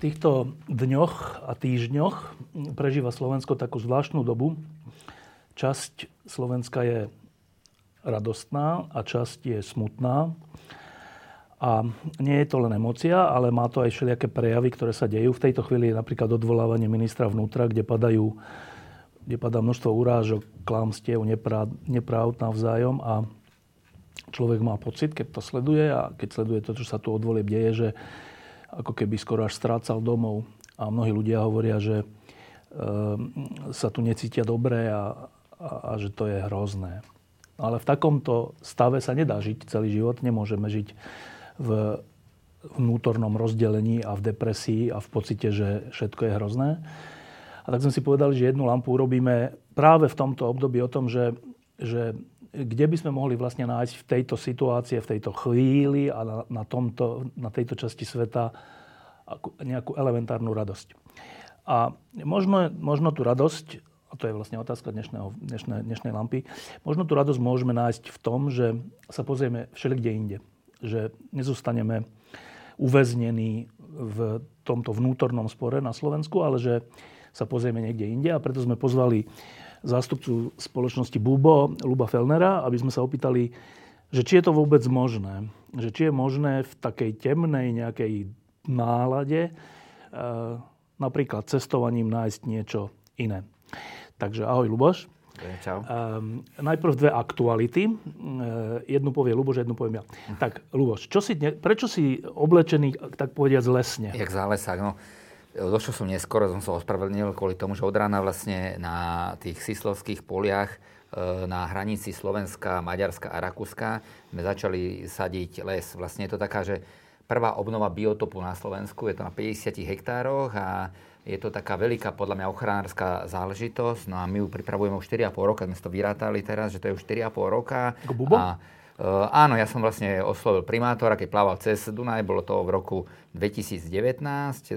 Týchto dňoch a týždňoch prežíva Slovensko takú zvláštnu dobu. Časť Slovenska je radostná a časť je smutná. A nie je to len emocia, ale má to aj všelijaké prejavy, ktoré sa dejú. V tejto chvíli je napríklad odvolávanie ministra vnútra, kde padajú kde padá množstvo urážok, klamstiev, nepráv navzájom a človek má pocit, keď to sleduje a keď sleduje to, čo sa tu odvolie deje, že ako keby skoro až strácal domov. A mnohí ľudia hovoria, že e, sa tu necítia dobre a, a, a že to je hrozné. Ale v takomto stave sa nedá žiť celý život. Nemôžeme žiť v vnútornom rozdelení a v depresii a v pocite, že všetko je hrozné. A tak sme si povedali, že jednu lampu urobíme práve v tomto období o tom, že, že kde by sme mohli vlastne nájsť v tejto situácii, v tejto chvíli a na, na, tomto, na tejto časti sveta nejakú elementárnu radosť. A možno, možno tú radosť, a to je vlastne otázka dnešného, dnešnej, dnešnej lampy, možno tú radosť môžeme nájsť v tom, že sa pozrieme všelikde inde. Že nezostaneme uväznení v tomto vnútornom spore na Slovensku, ale že sa pozrieme niekde inde a preto sme pozvali zástupcu spoločnosti Bubo, Luba Felnera, aby sme sa opýtali, že či je to vôbec možné. Že či je možné v takej temnej nejakej nálade e, napríklad cestovaním nájsť niečo iné. Takže ahoj Luboš. Čau. Um, najprv dve aktuality. Uh, jednu povie Luboš, jednu poviem ja. Tak, Luboš, čo si, prečo si oblečený, tak povediať, lesne? Jak zálesák, no. Došiel som neskoro, som sa ospravedlnil kvôli tomu, že od rána vlastne na tých sislovských poliach e, na hranici Slovenska, Maďarska a Rakúska sme začali sadiť les. Vlastne je to taká, že prvá obnova biotopu na Slovensku, je to na 50 hektároch a je to taká veľká, podľa mňa, ochranárska záležitosť. No a my ju pripravujeme už 4,5 roka, sme to vyrátali teraz, že to je už 4,5 roka. Bubo? A áno, ja som vlastne oslovil primátora, keď plával cez Dunaj, bolo to v roku 2019,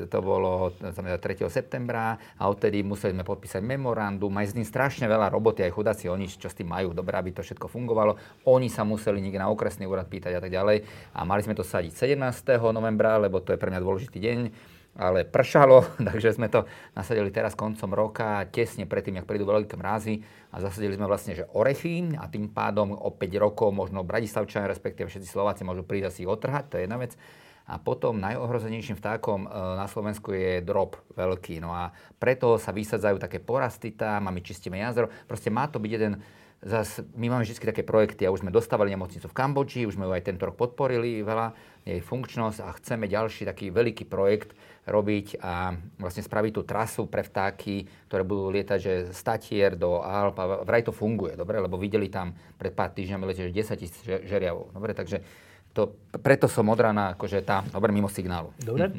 to bolo 3. septembra a odtedy museli sme podpísať memorandum, aj s ním strašne veľa roboty, aj chudáci, oni čo s tým majú, dobré, aby to všetko fungovalo. Oni sa museli niekde na okresný úrad pýtať a tak ďalej a mali sme to sadiť 17. novembra, lebo to je pre mňa dôležitý deň ale pršalo, takže sme to nasadili teraz koncom roka, tesne predtým, jak prídu veľké mrázy a zasadili sme vlastne, že orechy a tým pádom o 5 rokov možno Bratislavčania, respektíve všetci Slováci môžu prísť asi otrhať, to je jedna vec. A potom najohrozenejším vtákom e, na Slovensku je drop veľký. No a preto sa vysadzajú také porasty tam a my čistíme jazero. Proste má to byť jeden Zas, my máme vždy také projekty a už sme dostávali nemocnicu v Kambodži, už sme ju aj tento rok podporili veľa, jej funkčnosť a chceme ďalší taký veľký projekt, robiť a vlastne spraviť tú trasu pre vtáky, ktoré budú lietať že statier do Alp a vraj to funguje, dobre, lebo videli tam pred pár týždňami letieť 10 tisíc žeriavov, dobre, takže to, preto som od rána akože tá, dobre, mimo signálu. Dobre.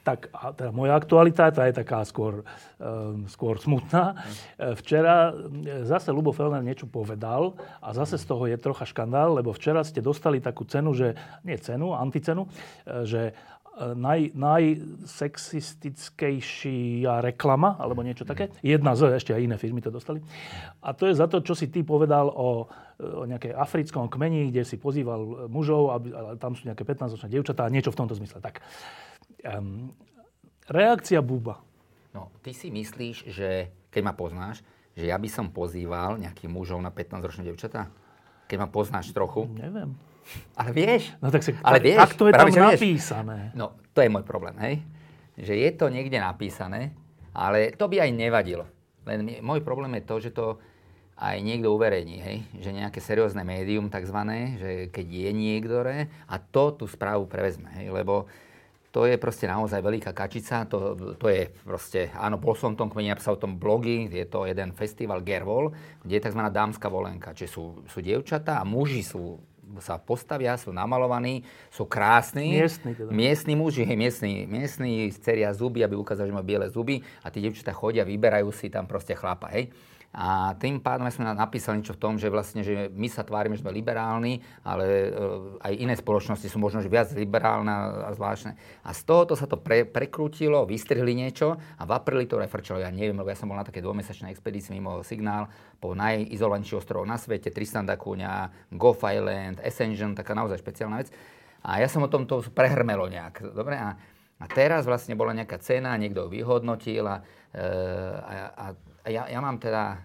Tak a teda moja aktualita, tá je taká skôr, um, skôr smutná. E, včera e, zase Lubo Felner niečo povedal a zase z toho je trocha škandál, lebo včera ste dostali takú cenu, že, nie cenu, anticenu, e, že naj, najsexistickejšia reklama, alebo niečo také. Jedna z, ešte aj iné firmy to dostali. A to je za to, čo si ty povedal o, o nejakej africkom kmeni, kde si pozýval mužov, aby, ale tam sú nejaké 15-ročné dievčatá a niečo v tomto zmysle. Tak, um, reakcia Buba. No, ty si myslíš, že keď ma poznáš, že ja by som pozýval nejakých mužov na 15-ročné dievčatá? Keď ma poznáš trochu? Neviem. Ale vieš. No tak, si, ale vieš, tak to je tam napísané. No, to je môj problém, hej. Že je to niekde napísané, ale to by aj nevadilo. Len môj problém je to, že to aj niekto uverejní, hej? že nejaké seriózne médium takzvané, že keď je niektoré a to tú správu prevezme, hej? lebo to je proste naozaj veľká kačica, to, to je proste, áno, bol som tom kmeni, napísal o tom blogy, je to jeden festival Gervol, kde je tzv. dámska volenka, čiže sú, sú dievčatá a muži sú sa postavia, sú namalovaní, sú krásni. Miestni teda. Miestni muži, hej, miestni, miestni ceria zuby, aby ukázali, že majú biele zuby a tí devčatá chodia, vyberajú si tam proste chlapa, hej. A tým pádom sme napísali niečo v tom, že vlastne, že my sa tvárime, že sme liberálni, ale e, aj iné spoločnosti sú možno viac liberálne a zvláštne. A z tohoto sa to pre, prekrútilo, vystrihli niečo a v apríli to refrčalo. Ja neviem, lebo ja som bol na také dvomesačnej expedícii mimo signál po najizolovanejších ostrovoch na svete, Tristan da Cunha, Gough Island, Ascension, taká naozaj špeciálna vec. A ja som o tom to prehrmelo nejak. Dobre? A, a teraz vlastne bola nejaká cena, niekto ju vyhodnotil a, e, a, a ja, ja mám teda, e,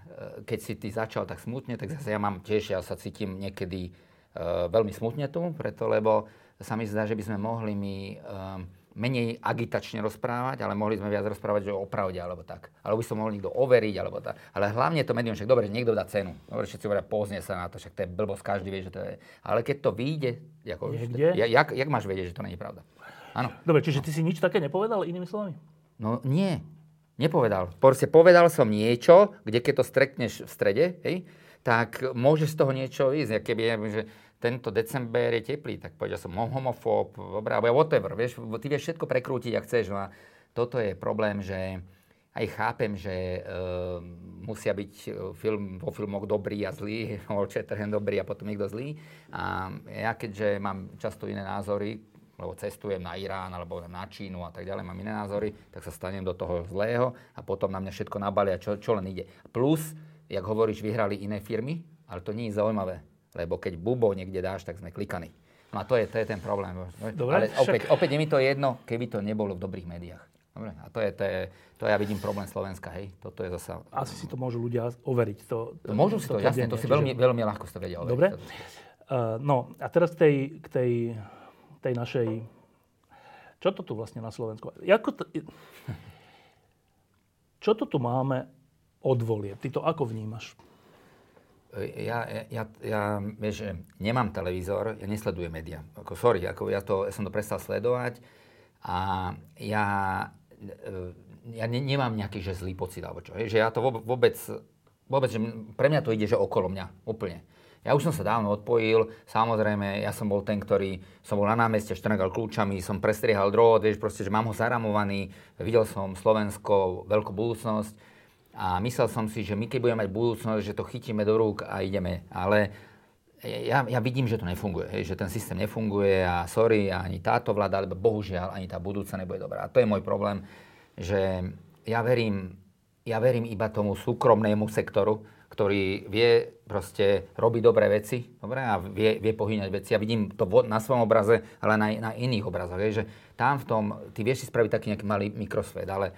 keď si ty začal tak smutne, tak zase ja mám tiež, ja sa cítim niekedy uh, veľmi smutne tu, preto lebo sa mi zdá, že by sme mohli my uh, menej agitačne rozprávať, ale mohli sme viac rozprávať že o pravde alebo tak. Alebo by som mohol niekto overiť alebo tak. Ale hlavne to médium, však dobre, že niekto dá cenu. Dobre, všetci hovoria, poznie sa na to, však to je blbosť, každý vie, že to je. Ale keď to vyjde, ako, ja, jak, jak máš vedieť, že to je pravda? Áno. Dobre, čiže ty si nič také nepovedal, inými slovami? No nie. Nepovedal. Proste povedal som niečo, kde keď to strekneš v strede, hej, tak môže z toho niečo ísť. Keby, že tento december je teplý, tak povedal som homofób, dobré, alebo whatever. Vieš, ty vieš všetko prekrútiť, ak chceš. No a toto je problém, že aj chápem, že e, musia byť e, film, vo filmoch dobrý a zlý, Old Shatterhand dobrý a potom niekto zlý. A ja keďže mám často iné názory, lebo cestujem na Irán alebo na Čínu a tak ďalej, mám iné názory, tak sa stanem do toho zlého a potom na mňa všetko nabalia, čo, čo len ide. Plus, jak hovoríš, vyhrali iné firmy, ale to nie je zaujímavé, lebo keď bubo niekde dáš, tak sme klikaní. No a to je, to je ten problém. Dobre, ale opäť, opäť je mi to jedno, keby to nebolo v dobrých médiách. Dobre, a to je, to je, to ja vidím problém Slovenska, hej. Toto je zasa... Asi si to môžu ľudia overiť. To, to, môžu si to, to jasne, to si veľmi, veľmi ľahko to vedia overiť. Dobre. Uh, no a teraz k tej, k tej tej našej... Čo to tu vlastne na Slovensku? Jako to... Čo to tu máme od volieb? Ty to ako vnímaš? Ja, ja, ja, vieš, nemám televízor, ja nesledujem médiá. Ako, sorry, ako ja, to, ja som to prestal sledovať a ja, ja ne, nemám nejaký že zlý pocit alebo čo. Že ja to vôbec, vôbec, že pre mňa to ide, že okolo mňa, úplne. Ja už som sa dávno odpojil, samozrejme, ja som bol ten, ktorý som bol na námeste, štrngal kľúčami, som prestriehal drôt, vieš, proste, že mám ho zaramovaný, videl som Slovensko, veľkú budúcnosť. A myslel som si, že my keď budeme mať budúcnosť, že to chytíme do rúk a ideme, ale ja, ja vidím, že to nefunguje, hej, že ten systém nefunguje a sorry, ani táto vláda, alebo bohužiaľ ani tá budúca nebude dobrá. A to je môj problém, že ja verím, ja verím iba tomu súkromnému sektoru, ktorý vie proste robiť dobré veci dobre, a vie, vie pohýňať veci. Ja vidím to na svojom obraze, ale na, na iných obrazoch. Je, že tam v tom, ty vieš si spraviť taký nejaký malý mikrosvet, ale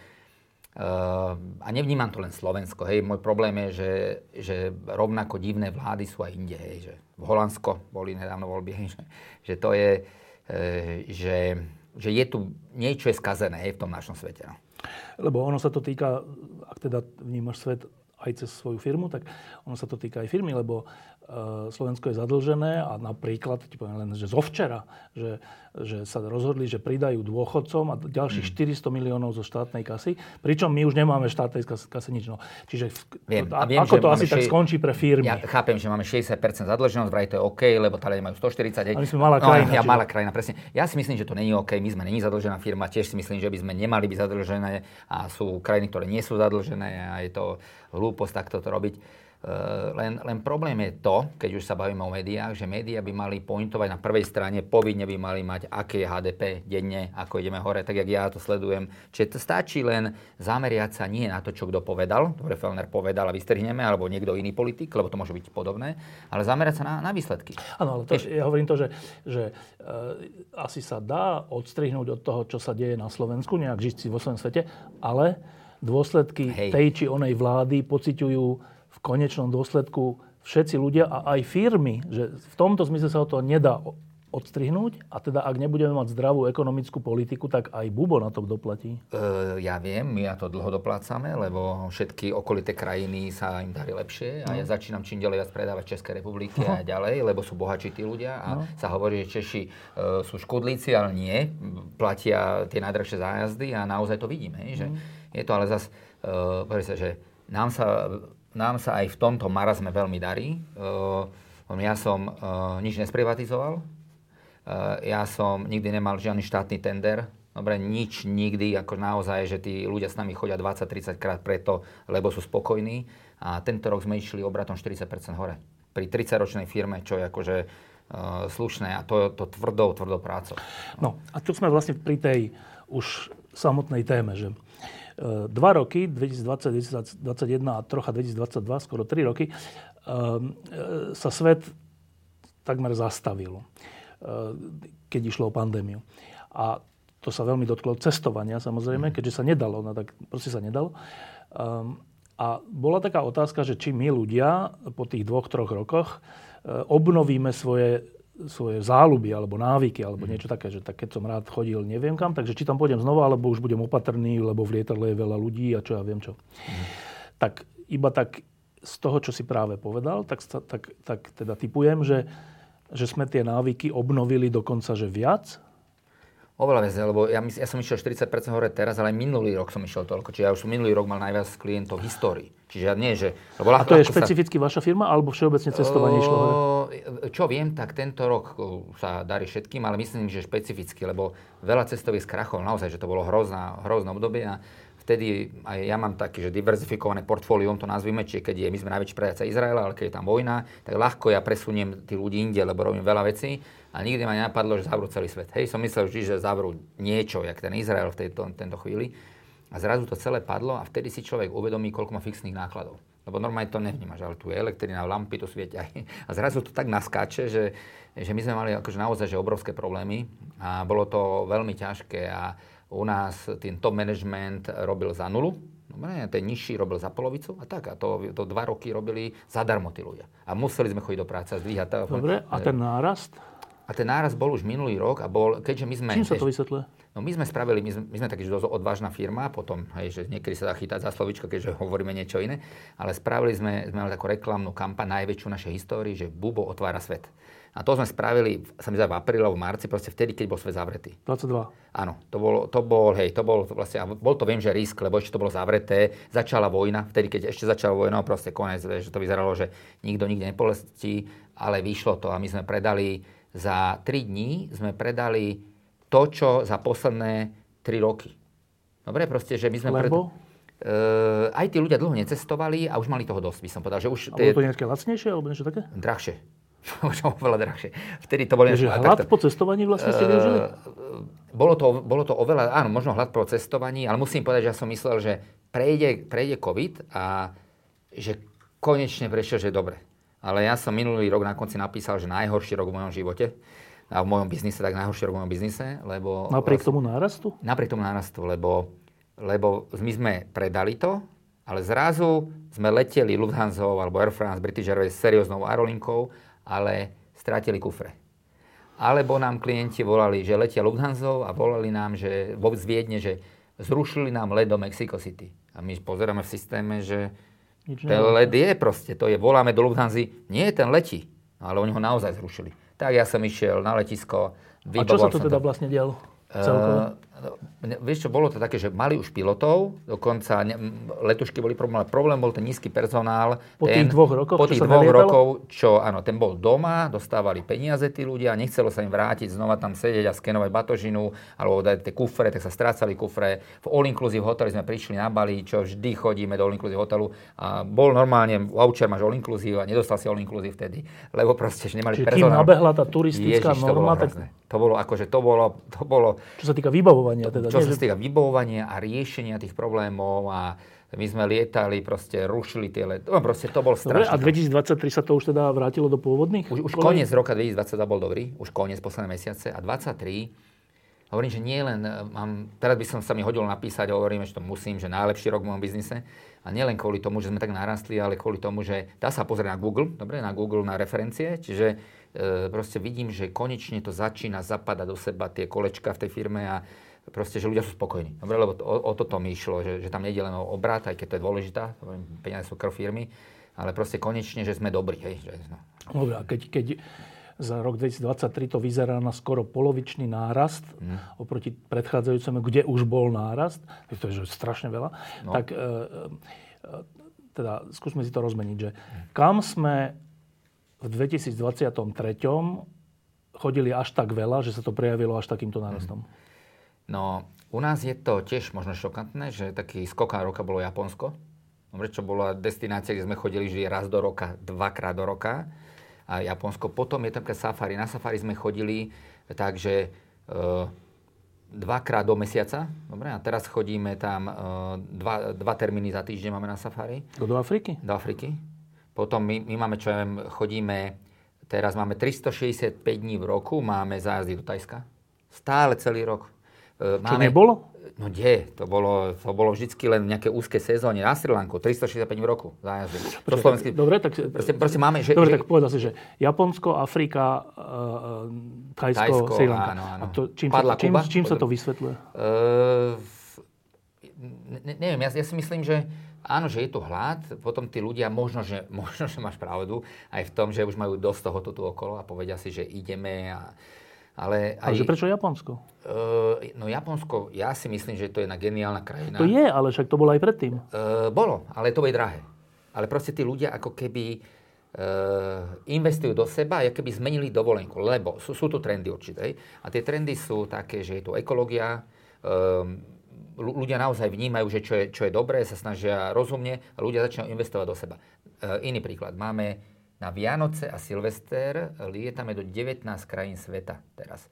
uh, a nevnímam to len Slovensko. Hej. Môj problém je, že, že rovnako divné vlády sú aj inde. Hej. Že v Holandsko boli nedávno voľby, hej, že, že to je, uh, že, že je tu niečo je skazené hej, v tom našom svete. No. Lebo ono sa to týka, ak teda vnímaš svet aj cez svoju firmu, tak ono sa to týka aj firmy, lebo Slovensko je zadlžené a napríklad, ti poviem len, že zo včera, že, že sa rozhodli, že pridajú dôchodcom a ďalších mm. 400 miliónov zo štátnej kasy, pričom my už nemáme štátnej kasy, kasy nič. No. Čiže viem, a, viem, ako to asi tak skončí pre firmy? Ja chápem, že máme 60% zadlženosť, vraj to je OK, lebo tady majú 140. Ale my sme malá no, krajina. Ja malá krajina, presne. Ja si myslím, že to není OK, my sme není zadlžená firma, tiež si myslím, že by sme nemali byť zadlžené a sú krajiny, ktoré nie sú zadlžené a je to hlúposť takto to robiť. Eh, len, len problém je to, keď už sa bavíme o médiách, že médiá by mali pointovať na prvej strane, povinne by mali mať, aké je HDP denne, ako ideme hore, tak jak ja to sledujem. Čiže to stačí len zameriať sa nie na to, čo kto povedal, dobre Fellner povedal a vystrihneme, alebo niekto iný politik, lebo to môže byť podobné, ale zamerať sa na, na výsledky. Áno, ale to, ja hovorím to, že, že e, asi sa dá odstrihnúť od toho, čo sa deje na Slovensku, nejak žiť si vo svojom svete, ale dôsledky Hej. tej či onej vlády pociťujú v konečnom dôsledku všetci ľudia a aj firmy, že v tomto zmysle sa o to nedá odstrihnúť a teda ak nebudeme mať zdravú ekonomickú politiku, tak aj Bubo na to doplatí. E, ja viem, my na to dlho doplácame, lebo všetky okolité krajiny sa im darí lepšie a no. ja začínam čím ďalej viac predávať Českej republiky no. a ďalej, lebo sú bohačí tí ľudia a no. sa hovorí, že Češi e, sú škodlíci, ale nie, platia tie najdrahšie zájazdy a naozaj to vidíme. Že mm. Je to ale zase, e, sa, že nám sa nám sa aj v tomto marazme veľmi darí. Ja som uh, nič nesprivatizoval, uh, ja som nikdy nemal žiadny štátny tender, Dobre, nič nikdy, ako naozaj, že tí ľudia s nami chodia 20-30 krát preto, lebo sú spokojní. A tento rok sme išli obratom 40% hore. Pri 30-ročnej firme, čo je akože uh, slušné a to, to tvrdou, tvrdou prácou. No a tu sme vlastne pri tej už samotnej téme, že dva roky, 2020, 2021 a trocha 2022, skoro tri roky, uh, sa svet takmer zastavil, keď išlo o pandémiu. A to sa veľmi dotklo cestovania samozrejme, mhm. keďže sa nedalo, no tak proste sa nedalo. Um, a bola taká otázka, že či my ľudia po tých dvoch, troch rokoch e, obnovíme svoje, svoje záľuby alebo návyky alebo mhm. niečo také, že tak keď som rád chodil neviem kam, takže či tam pôjdem znova, alebo už budem opatrný, lebo v lietadle je veľa ľudí a čo ja viem čo. Mm. Tak iba tak z toho, čo si práve povedal, tak, tak, tak teda typujem, že, že sme tie návyky obnovili dokonca, že viac, Oveľa viac, lebo ja, ja som išiel 40% hore teraz, ale aj minulý rok som išiel toľko. Čiže ja už minulý rok mal najviac klientov v histórii. Čiže ja nie, že... Lebo ľahko, A to je špecificky sa... vaša firma, alebo všeobecne cestovanie išlo hore? Čo viem, tak tento rok sa darí všetkým, ale myslím, že špecificky, lebo veľa cestových skrachov, naozaj, že to bolo hrozná, hrozné obdobie a vtedy aj ja mám také, že diverzifikované portfólium, to nazvime, čiže keď je, my sme najväčší predajca Izraela, ale keď je tam vojna, tak ľahko ja presuniem tých ľudí inde, lebo robím veľa vecí a nikdy ma nenapadlo, že zavrú celý svet. Hej, som myslel vždy, že zavrú niečo, jak ten Izrael v tejto, tento chvíli. A zrazu to celé padlo a vtedy si človek uvedomí, koľko má fixných nákladov. Lebo normálne to nevnímaš, ale tu je elektrina, lampy, tu svietia. A zrazu to tak naskáče, že, že my sme mali akože naozaj že obrovské problémy a bolo to veľmi ťažké. A u nás ten top management robil za nulu, Dobre, ten nižší robil za polovicu a tak. A to, to dva roky robili zadarmo tí ľudia. A museli sme chodiť do práce a zdvíhať telefón. Dobre, a ten nárast? A ten náraz bol už minulý rok a bol, keďže my sme... Čím sa to vysvetľuje? No my sme spravili, my sme, my sme taký dosť odvážna firma, potom, hej, že niekedy sa dá chytať za slovičko, keďže hovoríme niečo iné, ale spravili sme, sme mali takú reklamnú kampaň, najväčšiu našej histórii, že Bubo otvára svet. A to sme spravili, sa mi zdá, v apríli alebo v marci, proste vtedy, keď bol svet zavretý. 22. Áno, to bol, to bol, hej, to bol vlastne, bol to viem, že risk, lebo ešte to bolo zavreté, začala vojna, vtedy, keď ešte začala vojna, proste konec, že to vyzeralo, že nikto nikde nepolestí, ale vyšlo to a my sme predali, za 3 dní sme predali to, čo za posledné 3 roky. Dobre, proste, že my sme... Lebo? Pred... Uh, aj tí ľudia dlho necestovali a už mali toho dosť, by som povedal. Že už a bolo to nejaké lacnejšie alebo niečo také? Drahšie. oveľa drahšie. Vtedy to bolo... Takže hlad takto, po cestovaní vlastne ste využili? Uh, bolo to, bolo to oveľa, áno, možno hlad po cestovaní, ale musím povedať, že ja som myslel, že prejde, prejde COVID a že konečne prešiel, že je dobre. Ale ja som minulý rok na konci napísal, že najhorší rok v mojom živote a v mojom biznise, tak najhorší rok v mojom biznise, lebo... Napriek tomu nárastu? Napriek tomu nárastu, lebo, lebo my sme predali to, ale zrazu sme leteli Lufthansa alebo Air France, British Airways serióznou aerolinkou ale strátili kufre. Alebo nám klienti volali, že letia Lufthansa a volali nám, že vo Viedne, že zrušili nám let do Mexico City. A my pozeráme v systéme, že Nič ten let je proste, to je, voláme do Lufthansa, nie, ten letí, ale oni ho naozaj zrušili. Tak ja som išiel na letisko, A čo sa to teda to. vlastne dialo? Celkovo? Uh, vieš čo, bolo to také, že mali už pilotov, dokonca ne, letušky boli problém, problém bol ten nízky personál. Po ten, tých dvoch rokoch, Po tých dvoch rokov, čo áno, ten bol doma, dostávali peniaze tí ľudia, nechcelo sa im vrátiť, znova tam sedieť a skenovať batožinu, alebo dať tie kufre, tak sa strácali kufre. V All Inclusive hoteli sme prišli na Bali, čo vždy chodíme do All Inclusive hotelu a bol normálne, voucher máš All Inclusive a nedostal si All Inclusive vtedy, lebo proste že nemali Čiže personál. kým nabehla tá turistická Ježiš, norma, to bolo, tak... to bolo akože to bolo, to bolo... Čo sa týka vybavovania teda čo sa týka vybavovania a riešenia tých problémov a my sme lietali, proste rušili tie let. No, proste to bol strašný. a 2023 sa to už teda vrátilo do pôvodných? Už, už koniec roka 2022 bol dobrý, už koniec posledné mesiace a 23 hovorím, že nie len, e, mám, teraz by som sa mi hodil napísať, hovorím, že to musím, že najlepší rok v mojom biznise. A nielen kvôli tomu, že sme tak narastli, ale kvôli tomu, že dá sa pozrieť na Google, dobre, na Google na referencie, čiže e, proste vidím, že konečne to začína zapadať do seba tie kolečka v tej firme a proste, že ľudia sú spokojní. Dobre, lebo to, o, o toto mi išlo, že, že tam nejde len o obrat, aj keď to je dôležitá, peniaze sú krv firmy, ale proste konečne, že sme dobrí. Hej, že, no. Dobre, a keď, keď za rok 2023 to vyzerá na skoro polovičný nárast mm. oproti predchádzajúcemu, kde už bol nárast, to je strašne veľa, no. tak e, e, teda skúsme si to rozmeniť, že kam sme v 2023 chodili až tak veľa, že sa to prejavilo až takýmto nárastom? No, u nás je to tiež možno šokantné, že taký skokan roka bolo Japonsko. Dobre, čo bola destinácia, kde sme chodili že raz do roka, dvakrát do roka. A Japonsko. Potom je tam safari. Na safari sme chodili takže e, dvakrát do mesiaca. Dobre, a teraz chodíme tam e, dva, dva termíny za týždeň máme na safari. Do Afriky? Do Afriky. Potom my, my máme, čo ja viem, chodíme, teraz máme 365 dní v roku, máme zájazdy do Tajska. Stále celý rok. E, máme, čo nebolo? No kde? To bolo, to bolo vždycky len nejaké úzke sezóne. Na Sri Lanku, 365 v roku zájazdy. Slovenský... Dobre, tak... Proste, proste máme, že, dobre, že... tak povedal si, že Japonsko, Afrika, uh, Thajsko, Thajsko, Sri Lanka. Áno, áno. A to, čím, Padla sa, čím, Kuba? čím sa to vysvetľuje? Uh, ne, neviem, ja, ja si myslím, že áno, že je tu hlad, potom tí ľudia, možno že, možno, že máš pravdu, aj v tom, že už majú dosť toho tu okolo a povedia si, že ideme a ale aj, Ale prečo Japonsko? Uh, no Japonsko, ja si myslím, že to je jedna geniálna krajina. To je, ale však to bolo aj predtým. Uh, bolo, ale to bude drahé. Ale proste tí ľudia ako keby uh, investujú do seba a keby zmenili dovolenku, lebo sú, sú tu trendy určité. A tie trendy sú také, že je tu ekológia, um, ľudia naozaj vnímajú, že čo je, čo je dobré, sa snažia rozumne a ľudia začínajú investovať do seba. Uh, iný príklad. Máme na Vianoce a Silvester lietame do 19 krajín sveta teraz.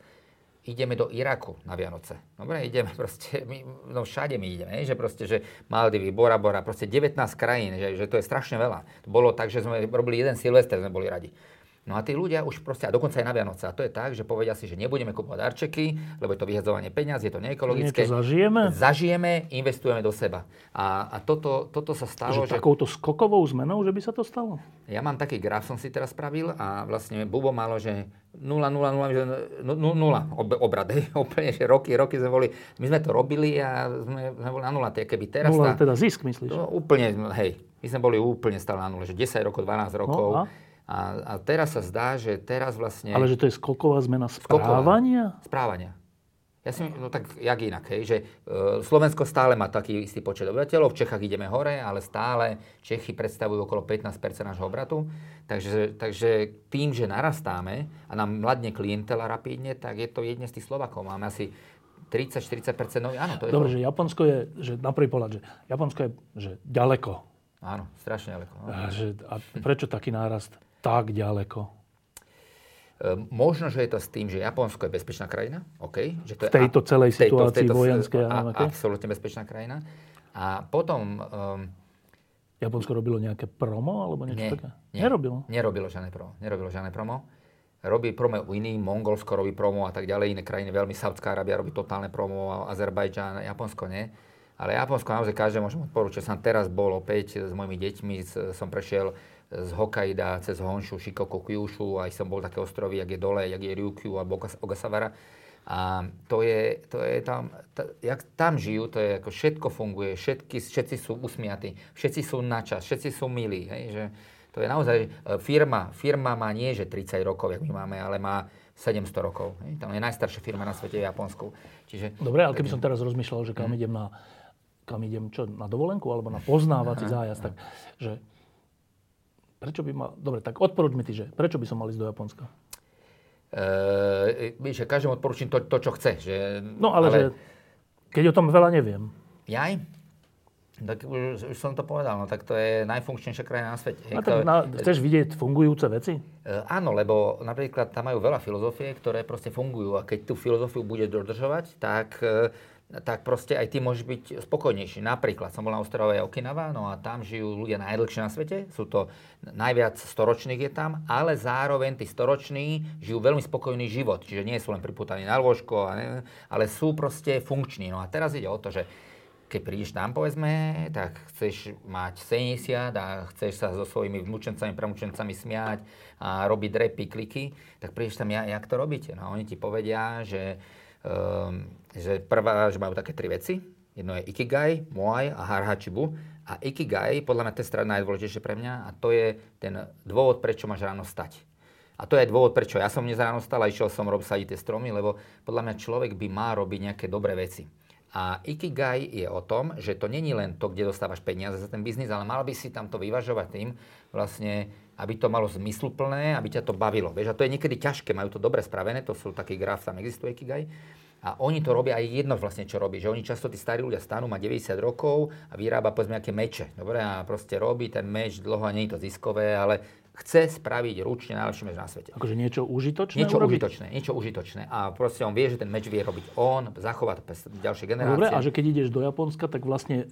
Ideme do Iraku na Vianoce. Dobre, ideme proste, my, no všade my ideme, že proste, že Maldivy, Bora Bora, proste 19 krajín, že, že to je strašne veľa. To bolo tak, že sme robili jeden Silvester, sme boli radi. No a tí ľudia už proste, a dokonca aj na Vianoce, a to je tak, že povedia si, že nebudeme kupovať darčeky, lebo je to vyhadzovanie peňazí, je to neekologické. to zažijeme? Zažijeme, investujeme do seba. A, a toto, toto sa stalo, že... že... Takouto skokovou zmenou, že by sa to stalo? Ja mám taký graf, som si teraz spravil a vlastne Bubo malo, že 0, 0, 0, 0, 0 obrad, hej, úplne, že roky, roky sme boli, my sme to robili a sme, sme boli na nula, keby teraz... Nula, tá, teda zisk, myslíš? To, úplne, hej, my sme boli úplne stále na nule, že 10 rokov, 12 rokov. No, a? A, a teraz sa zdá, že teraz vlastne... Ale že to je skoková zmena správania? Skoková. Správania. Ja si, no tak jak inak, hej, že e, Slovensko stále má taký istý počet obyvateľov, v Čechách ideme hore, ale stále Čechy predstavujú okolo 15% nášho obratu. Takže, takže tým, že narastáme a nám mladne klientela rapidne, tak je to jedne z tých Slovakov. Máme asi 30-40% nových. Áno, to je Dobre, to. že Japonsko je, že na prvý pohľad, že Japonsko je že ďaleko. Áno, strašne ďaleko. No. A, že, a prečo taký nárast? Tak ďaleko? Ehm, možno, že je to s tým, že Japonsko je bezpečná krajina. Okay, že to v tejto je, celej tejto, situácii tejto, vojenskej. A, okay? Absolútne bezpečná krajina. A potom... Um, Japonsko robilo nejaké promo alebo niečo nie, také? Nie, nerobilo? Nerobilo žiadne promo. Nerobilo žiadne promo. Robí promo u iných, Mongolsko robí promo a tak ďalej, iné krajiny, veľmi Saudská Arábia robí totálne promo, Azerbajdžan, Japonsko nie. Ale Japonsko naozaj každé môžem odporúčať. Som teraz bol opäť s mojimi deťmi, som prešiel z Hokaida cez Honshu, Shikoku, Kyushu, aj som bol také ostrovy, jak je dole, jak je Ryukyu alebo Ogasawara. A to je, to je tam, t- jak tam žijú, to je ako všetko funguje, všetky, všetci sú usmiatí, všetci sú na čas, všetci sú milí. Hej, že to je naozaj e, firma, firma má nie, že 30 rokov, jak my máme, ale má 700 rokov. Hej. Tam je najstaršia firma na svete v Japonsku. Čiže, Dobre, ale keby som teraz rozmýšľal, že kam hmm. idem na kam idem čo, na dovolenku alebo na poznávací zájazd, tak že Prečo by mal... Dobre, tak odporúč mi ty, že prečo by som mal ísť do Japonska? Uh, víš, každému odporúčam to, to, čo chce. Že, no ale, ale... Že, keď o tom veľa neviem. Jaj? Tak už, už som to povedal, no tak to je najfunkčnejšia krajina na svete. A tak na, chceš vidieť fungujúce veci? Uh, áno, lebo napríklad tam majú veľa filozofie, ktoré proste fungujú a keď tú filozofiu bude dodržovať, tak uh, tak proste aj ty môžeš byť spokojnejší. Napríklad som bol na ostrove Okinawa, no a tam žijú ľudia najdlhšie na svete, sú to najviac storočných je tam, ale zároveň tí storoční žijú veľmi spokojný život, čiže nie sú len priputaní na lôžko, ale sú proste funkční. No a teraz ide o to, že keď prídeš tam, povedzme, tak chceš mať 70 a chceš sa so svojimi vnúčencami, pramučencami smiať a robiť repy, kliky, tak prídeš tam, ja, jak to robíte? No a oni ti povedia, že um, že prvá, že majú také tri veci. Jedno je Ikigai, Moai a Harhachibu. A Ikigai, podľa mňa to je najdôležitejšie pre mňa a to je ten dôvod, prečo máš ráno stať. A to je dôvod, prečo ja som dnes ráno stal a išiel som robiť sadiť tie stromy, lebo podľa mňa človek by mal robiť nejaké dobré veci. A Ikigai je o tom, že to není len to, kde dostávaš peniaze za ten biznis, ale mal by si tam to vyvažovať tým, vlastne, aby to malo zmysluplné, aby ťa to bavilo. Vieš, a to je niekedy ťažké, majú to dobre spravené, to sú taký graf, tam existuje Ikigai. A oni to robia aj jedno vlastne, čo robí. Že oni často, tí starí ľudia stanú, má 90 rokov a vyrába povedzme nejaké meče. Dobre, a proste robí ten meč dlho a nie je to ziskové, ale chce spraviť ručne najlepší meč na svete. Akože niečo užitočné Niečo urobiť? užitočné, niečo užitočné. A proste on vie, že ten meč vie robiť on, zachovať ďalšie generácie. Dobre, a že keď ideš do Japonska, tak vlastne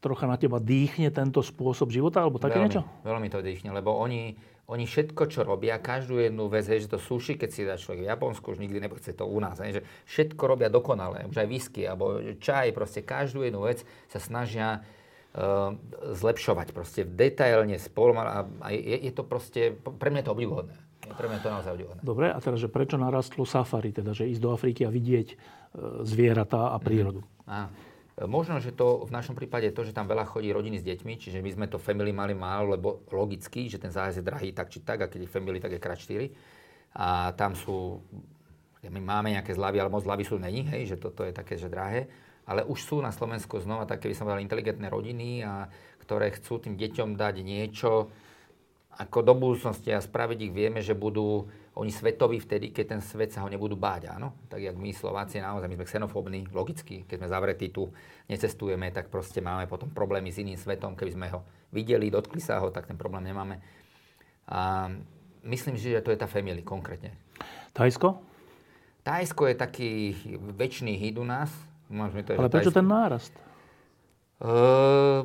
trocha na teba dýchne tento spôsob života, alebo také veľmi, niečo? Veľmi to dýchne, lebo oni, oni všetko, čo robia, každú jednu vec, hej, že to sushi, keď si dá človek v Japonsku, už nikdy nebude to u nás, hej, že všetko robia dokonale, už aj whisky, alebo čaj, proste každú jednu vec sa snažia uh, zlepšovať proste detailne spolu a, a je, je, to proste, pre mňa je to obdivuhodné. Pre mňa je to naozaj obdivuhodné. Dobre, a teraz, že prečo narastlo safari, teda, že ísť do Afriky a vidieť e, zvieratá a prírodu? Mm. A, možno, že to v našom prípade to, že tam veľa chodí rodiny s deťmi, čiže my sme to family mali málo, lebo logicky, že ten zájazd je drahý tak či tak, a keď je family, tak je krát 4. A tam sú, my máme nejaké zľavy, ale moc zľavy sú není, hej, že toto je také, že drahé. Ale už sú na Slovensku znova také, by som povedal, inteligentné rodiny, a, ktoré chcú tým deťom dať niečo, ako do budúcnosti a spraviť ich vieme, že budú oni svetoví vtedy, keď ten svet sa ho nebudú báť, áno? Tak jak my Slováci naozaj, my sme xenofóbni, logicky, keď sme zavretí tu, necestujeme, tak proste máme potom problémy s iným svetom, keby sme ho videli, dotkli sa ho, tak ten problém nemáme. A myslím si, že to je tá family konkrétne. Tajsko? Tajsko je taký väčší hit u nás. To Ale prečo Tajsko... ten nárast? Uh,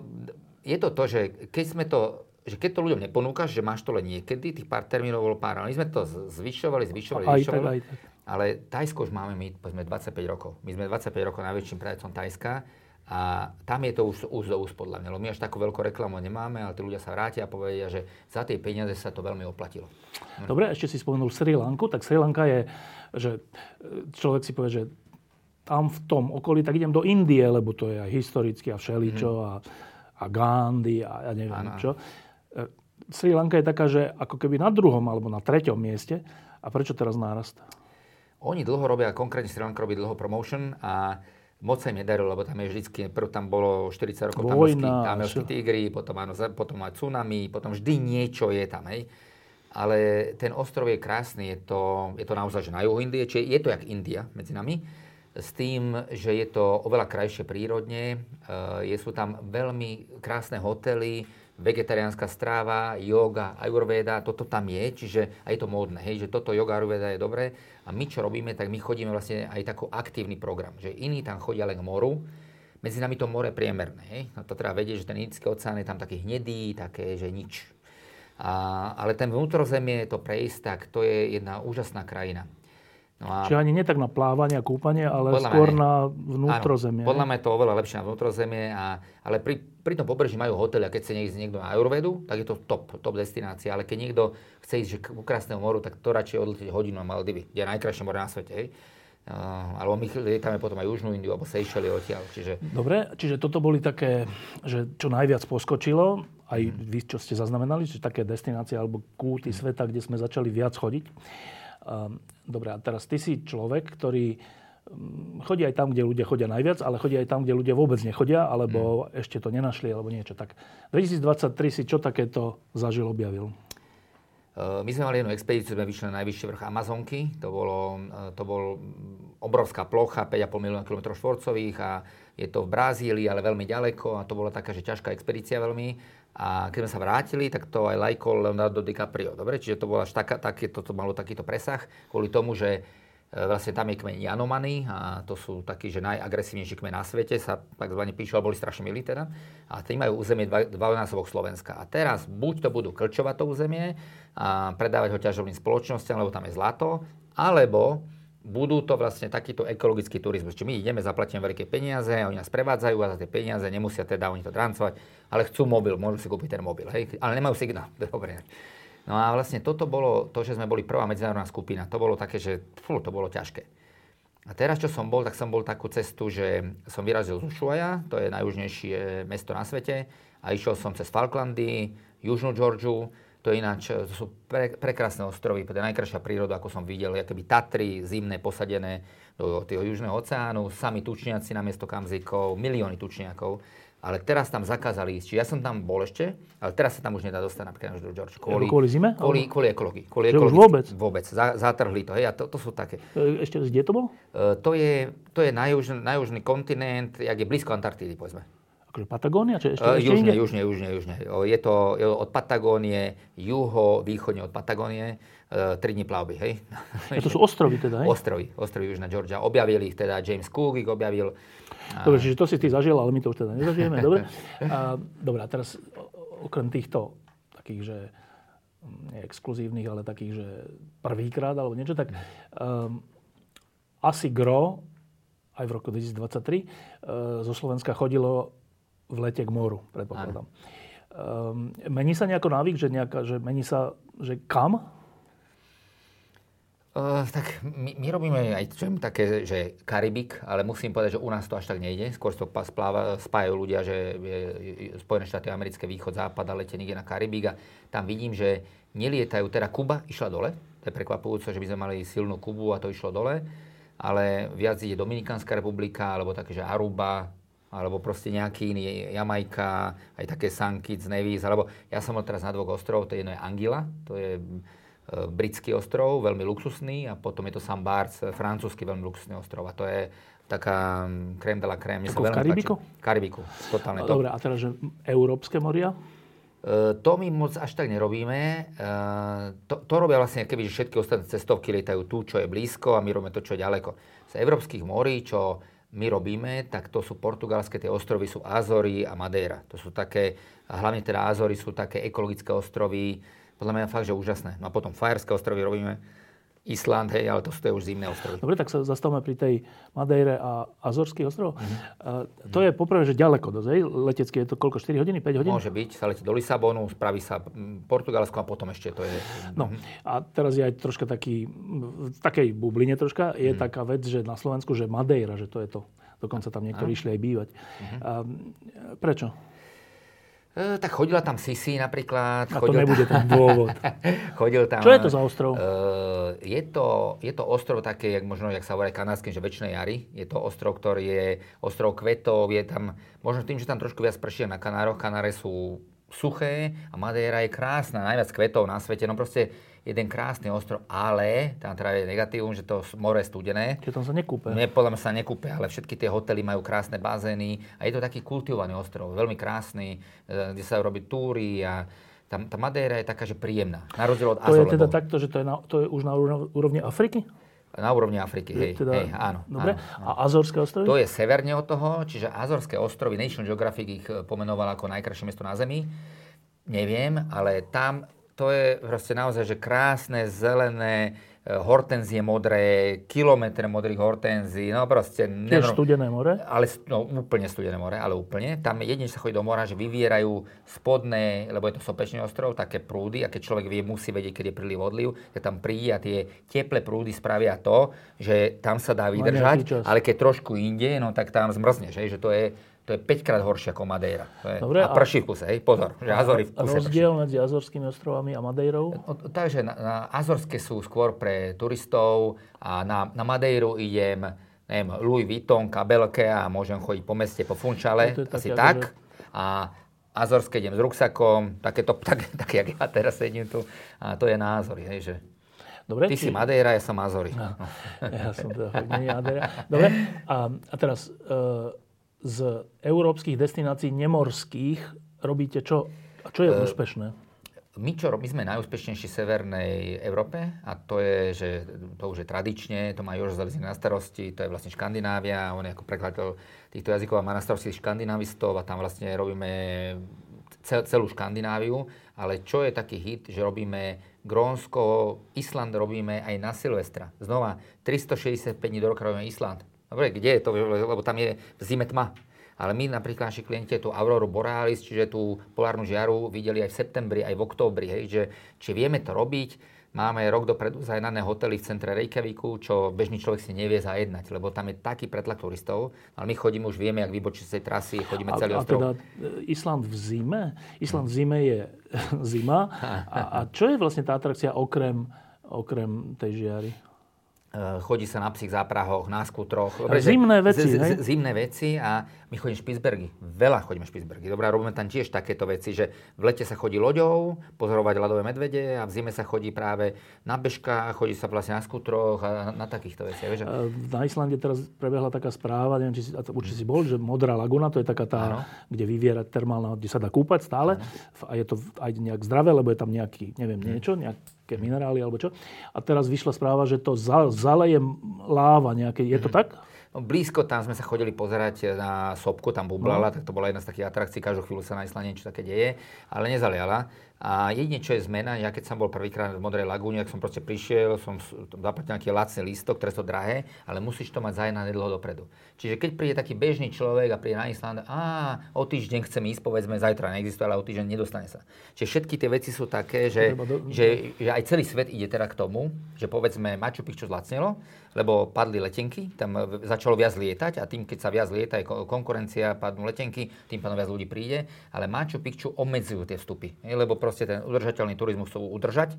je to to, že keď sme to že keď to ľuďom neponúkaš, že máš to len niekedy, tých pár termínov bolo pár, ale my sme to zvyšovali, zvyšovali, aj zvyšovali. Tak, aj tak. Ale Tajsko už máme my, povedzme, 25 rokov. My sme 25 rokov najväčším predajcom Tajska a tam je to už úz do úz podľa mňa. My až takú veľkú reklamu nemáme, ale tí ľudia sa vrátia a povedia, že za tie peniaze sa to veľmi oplatilo. Hm. Dobre, ešte si spomenul Sri Lanku, tak Sri Lanka je, že človek si povie, že tam v tom okolí, tak idem do Indie, lebo to je aj historicky a všeličo mm. a, a Gandhi a ja neviem ano. čo. Sri Lanka je taká, že ako keby na druhom alebo na treťom mieste. A prečo teraz nárast? Oni dlho robia, konkrétne Sri Lanka robí dlho promotion a moc sa im nedarilo, lebo tam je vždycky, prv tam bolo 40 rokov Vojna, tamilský tigri, potom, áno, potom aj tsunami, potom vždy niečo je tam, hej. Ale ten ostrov je krásny, je to, je to naozaj, že na juhu Indie, čiže je to jak India medzi nami, s tým, že je to oveľa krajšie prírodne, je, sú tam veľmi krásne hotely, vegetariánska stráva, yoga, ayurveda, toto tam je, čiže aj to módne, hej, že toto yoga, ayurveda je dobré. A my čo robíme, tak my chodíme vlastne aj taký aktívny program, že iní tam chodia len k moru, medzi nami to more priemerné, hej. No to treba vedieť, že ten Indický oceán je tam taký hnedý, také, že nič. A, ale ten vnútrozemie, to prejsť, tak to je jedna úžasná krajina. No a... Čiže ani nie tak na plávanie a kúpanie, ale podľa skôr mňa, na vnútrozemie. Áno, podľa mňa je to oveľa lepšie na vnútrozemie, a, ale pri, pri tom pobreží majú hotel a keď chce ísť niekto na Ayurvedu, tak je to top, top destinácia. Ale keď niekto chce ísť že k krásnemu moru, tak to radšej odletieť hodinu na Maldivy, kde je najkrajšie more na svete. Hej. Uh, alebo my lietame potom aj Južnú Indiu alebo Seychely odtiaľ. Čiže... Dobre, čiže toto boli také, že čo najviac poskočilo, aj mm. vy, čo ste zaznamenali, že také destinácie alebo kúty mm. sveta, kde sme začali viac chodiť. Ehm, dobre, a teraz ty si človek, ktorý mm, chodí aj tam, kde ľudia chodia najviac, ale chodí aj tam, kde ľudia vôbec nechodia, alebo mm. ešte to nenašli, alebo niečo. Tak 2023 si čo takéto zažil, objavil? Ehm, my sme mali jednu expedíciu, sme vyšli na najvyšší vrch Amazonky. To, bolo, ehm, to bol obrovská plocha, 5,5 milióna km štvorcových a je to v Brazílii, ale veľmi ďaleko a to bola taká, že ťažká expedícia veľmi. A keď sme sa vrátili, tak to aj lajkol Leonardo DiCaprio. Dobre, čiže to bolo až taká, také, toto malo takýto presah kvôli tomu, že e, vlastne tam je kmeň Janomany a to sú takí, že najagresívnejší kmeň na svete, sa takzvané píšu, ale boli strašne milí teda. A tí majú územie dva, dvojnásobok Slovenska. A teraz buď to budú klčovať to územie a predávať ho ťažovným spoločnosťam, lebo tam je zlato, alebo budú to vlastne takýto ekologický turizmus. Čiže my ideme, zaplatíme veľké peniaze, oni nás prevádzajú a za tie peniaze nemusia teda oni to drancovať, ale chcú mobil, môžu si kúpiť ten mobil, hej, ale nemajú signál. Dobre. No a vlastne toto bolo to, že sme boli prvá medzinárodná skupina. To bolo také, že fú, to bolo ťažké. A teraz, čo som bol, tak som bol takú cestu, že som vyrazil z Ushuaia, to je najjužnejšie mesto na svete, a išiel som cez Falklandy, Južnú Georgiu, To je ináč, to sú pre, prekrásne ostrovy, je najkrajšia príroda, ako som videl, akoby Tatry, zimné, posadené do toho južného oceánu, sami tučniaci na miesto kamzikov, milióny tučniakov ale teraz tam zakázali ísť. Čiže ja som tam bol ešte, ale teraz sa tam už nedá dostať napríklad do George. Kvôli, kvôli zime? Kvôli, kvôli ekológii. Kvôli ekológii. vôbec? Vôbec. Zatrhli to. Hej, a to, to sú také. E, ešte kde to bolo? Uh, to je, to je najjužný, najjužný kontinent, jak je blízko Antarktídy, povedzme. Akože Patagónia? Či ešte, uh, ešte južne, inde? južne, južne, južne. Je to od Patagónie, juho, východne od Patagónie, uh, 3 dní plavby, hej? A to sú ostrovy teda, hej? Ostrovy, ostrovy Južná Georgia. Objavili ich teda James Cook, ich objavil Dobre, čiže to si ty zažil, ale my to už teda nezažijeme. Dobre. A, dobre, a teraz okrem týchto takých, že nie exkluzívnych, ale takých, že prvýkrát alebo niečo, tak um, asi gro aj v roku 2023 uh, e, zo Slovenska chodilo v lete k moru, predpokladám. Um, mení sa nejako návyk, že, nejaká, že mení sa, že kam? Uh, tak my, my robíme aj čo také, že Karibik, ale musím povedať, že u nás to až tak nejde. Skôr to spláva, spájajú ľudia, že je, je Spojené štáty americké, východ, západ a lete niekde na Karibik a tam vidím, že nelietajú, teda Kuba išla dole, to je prekvapujúce, že by sme mali silnú Kubu a to išlo dole, ale viac ide Dominikánska republika, alebo také, že Aruba, alebo proste nejaký iný, Jamajka, aj také Sanky, Nevis, alebo ja som teraz na dvoch ostrov, to jedno je Angila, to je E, britský ostrov, veľmi luxusný a potom je to Sam Barts, francúzsky veľmi luxusný ostrov a to je taká crème de la crème. Ako v Karibiku? Páči. Karibiku, totálne to. Dobre, a teraz, že európske moria? Uh, to my moc až tak nerobíme. To, to robia vlastne, keby všetky ostatné cestovky lietajú tu, čo je blízko a my robíme to, čo je ďaleko. Z európskych morí, čo my robíme, tak to sú portugalské tie ostrovy, sú Azory a Madeira. To sú také, hlavne teda Azory sú také ekologické ostrovy, podľa mňa fakt, že úžasné. No a potom Fajerské ostrovy robíme, Island, hej, ale to sú to už zimné ostrovy. Dobre, tak sa zastavme pri tej Madeire a Azorských ostrovoch. Mm-hmm. To je poprvé, že ďaleko dosť, hej? Letecky je to koľko, 4 hodiny, 5 hodín? Môže byť, sa letí do Lisabonu, spraví sa Portugalsko a potom ešte to je... No a teraz je aj troška taký, v takej bubline troška, je mm. taká vec, že na Slovensku, že Madeira, že to je to. Dokonca tam niektorí išli aj bývať. Mm-hmm. Uh, prečo? E, tak chodila tam Sisi napríklad. A to nebude tam, ten dôvod. chodil tam... Čo je to za ostrov? E, je, to, je to ostrov také, jak možno, jak sa hovorí kanadským, že väčšnej jary. Je to ostrov, ktorý je ostrov kvetov, je tam, možno tým, že tam trošku viac pršie na Kanároch. Kanáre sú suché a Madeira je krásna, najviac kvetov na svete. No proste jeden krásny ostrov, ale tam teda je negatívum, že to more je studené. Čiže tam sa nekúpe. Nie, podľa mňa sa nekúpe, ale všetky tie hotely majú krásne bazény a je to taký kultivovaný ostrov, veľmi krásny, e, kde sa robí túry a tam, tá Madeira je taká, že príjemná. Na rozdiel od To Azor, je teda lebo... takto, že to je, na, to je už na úrovni Afriky? Na úrovni Afriky, hej, teda, hej áno. Dobre. Áno, áno. A Azorské ostrovy? To je severne od toho, čiže Azorské ostrovy, National Geographic ich e, pomenoval ako najkrajšie miesto na Zemi. Neviem, ale tam to je proste naozaj, že krásne, zelené, e, hortenzie modré, kilometre modrých hortenzií, no proste... Tiež nevno, studené more? Ale, no úplne studené more, ale úplne. Tam jedine sa chodí do mora, že vyvierajú spodné, lebo je to sopečný ostrov, také prúdy a keď človek vie, musí vedieť, keď je príliv odliv, tak tam príde a tie teplé prúdy spravia to, že tam sa dá vydržať, ale keď trošku inde, no tak tam zmrzne, že, že to je to je 5 krát horšie ako Madeira. To je, Dobre, a prší v kuse, hej, pozor, že Azory v kuse Rozdiel prší. medzi Azorskými ostrovami a Madeirou? Takže na, na Azorské sú skôr pre turistov a na, na Madeiru idem, neviem, Louis Vuitton, kabelke a môžem chodiť po meste, po Funčale, no, asi tak. Že... A Azorské idem s ruksakom, také, to, tak, tak, jak ja teraz sedím tu. A to je názor, hej, že Dobre, Ty či... si Madeira, ja som Azory. No, ja som teda nie Madeira. Dobre, a, a teraz... Uh, z európskych destinácií nemorských robíte čo? A čo je uh, úspešné? My, čo, my sme najúspešnejší v Severnej Európe a to je, že to už je tradične, to má Jož Zaliznik na starosti, to je vlastne Škandinávia, on je ako prekladateľ týchto jazykov a má na starosti škandinavistov a tam vlastne robíme cel, celú Škandináviu, ale čo je taký hit, že robíme Grónsko, Island robíme aj na Silvestra. Znova, 365 dní do roka robíme Island. Dobre, kde je to, lebo tam je v zime tma. Ale my napríklad naši klienti tú Auroru Borealis, čiže tú polárnu žiaru, videli aj v septembri, aj v októbri, hej, že či vieme to robiť, Máme rok dopredu zajednané hotely v centre Reykjaviku, čo bežný človek si nevie zajednať, lebo tam je taký pretlak turistov. Ale my chodíme, už vieme, jak vybočiť z tej trasy, chodíme celý a, ostrov. A teda e, Island v zime? Island v zime je zima. A, a čo je vlastne tá atrakcia okrem, okrem tej žiary? Eh, chodí sa na psích záprahoch, na skutroch. Dobre, zimné veci, z, z, Zimné veci a my chodíme Špicbergy. Veľa chodíme Špicbergy. Dobre, robíme tam tiež takéto veci, že v lete sa chodí loďou, pozorovať ľadové medvede a v zime sa chodí práve na bežkách, chodí sa vlastne na skutroch a na, na takýchto veciach. Vieš? Eh, na Islande teraz prebehla taká správa, neviem, či si, určite si bol, že Modrá laguna, to je taká tá, ano. kde vyviera termálna, kde sa dá kúpať stále. Ano. A je to aj nejak zdravé, lebo je tam nejaký, neviem, hm. niečo, nejak, nejaké minerály alebo čo. A teraz vyšla správa, že to zaleje láva nejaké. Je to mm-hmm. tak? No, blízko tam sme sa chodili pozerať na sopku, tam bublala, no. tak to bola jedna z takých atrakcií, každú chvíľu sa na Islande niečo také deje, ale nezaliala. A jedine, čo je zmena, ja keď som bol prvýkrát v Modrej lagúne, ak som proste prišiel, som zaplatil nejaký lacný lístok, ktoré sú drahé, ale musíš to mať zajednané dlho dopredu. Čiže keď príde taký bežný človek a príde na Island, a o týždeň chcem ísť, povedzme, zajtra neexistuje, ale o týždeň nedostane sa. Čiže všetky tie veci sú také, že, že, že aj celý svet ide teda k tomu, že povedzme Machu Picchu zlacnelo, lebo padli letenky, tam začalo viac lietať a tým, keď sa viac lieta, je konkurencia, padnú letenky, tým pádom viac ľudí príde, ale Machu Picchu obmedzujú tie vstupy, lebo proste ten udržateľný turizmus chcú udržať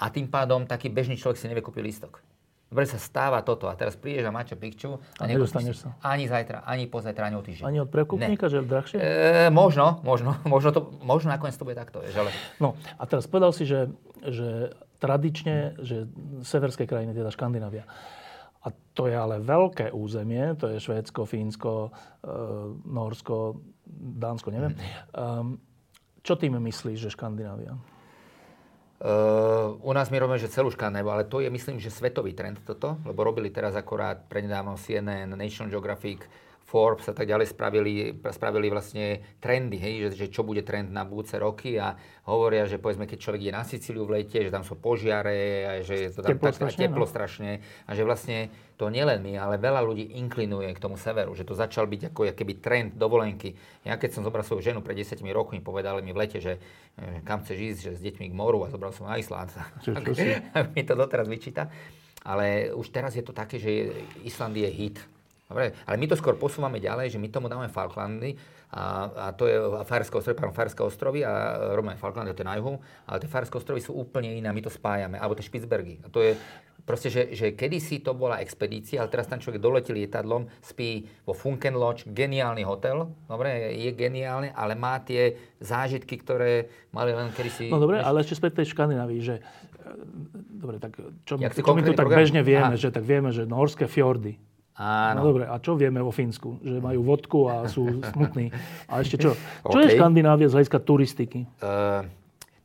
a tým pádom taký bežný človek si nevie kúpiť lístok. Dobre sa stáva toto a teraz prídeš na Machu Picchu a, a nedostaneš sa. Ani zajtra, ani pozajtra, ani o týždeň. Ani od prekupníka, že je drahšie? E, možno, možno, možno, to, možno nakoniec to bude takto. Vieš, ale... No a teraz povedal si, že, že tradične, že severské krajiny, teda Škandinávia, a to je ale veľké územie, to je Švédsko, Fínsko, e, Norsko, Dánsko, neviem. Um, čo tým myslíš, že Škandinávia? Uh, u nás my robíme, že celú Škandináviu, ale to je myslím, že svetový trend toto, lebo robili teraz akorát prednedávno CNN, National Geographic, Forbes a tak ďalej spravili, spravili vlastne trendy, hej, že, že čo bude trend na budúce roky a hovoria, že povedzme, keď človek je na Sicíliu v lete, že tam sú požiare a že je to tam teplo, tak, strašne, teplo no. strašne a že vlastne to nielen my, ale veľa ľudí inklinuje k tomu severu, že to začal byť ako keby trend dovolenky. Ja keď som zobral svoju ženu pred 10 rokmi, povedali mi v lete, že kam chceš ísť, že s deťmi k moru a zobral som na Island. Čo, čo mi to doteraz vyčíta. Ale už teraz je to také, že Island je hit Dobre, ale my to skôr posúvame ďalej, že my tomu dáme Falklandy a, a to je Fajerské ostrovy, pardon, Fajerské ostrovy a robíme Falklandy, to je na juhu, ale tie Fajerské ostrovy sú úplne iné my to spájame, alebo tie Špicbergy. A to je proste, že, že kedysi to bola expedícia, ale teraz tam človek doletí lietadlom, spí vo Funken Lodge, geniálny hotel, dobre, je geniálne, ale má tie zážitky, ktoré mali len kedysi... No dobre, ale ešte späť tej Škandinávii, že dobre, tak čo, my, čo my tu tak bežne vieme, Aha. že tak vieme, že norské fjordy, Áno. No dobre, a čo vieme o Fínsku? Že majú vodku a sú smutní. A ešte čo? Čo okay. je Škandinávia z hľadiska turistiky? Uh,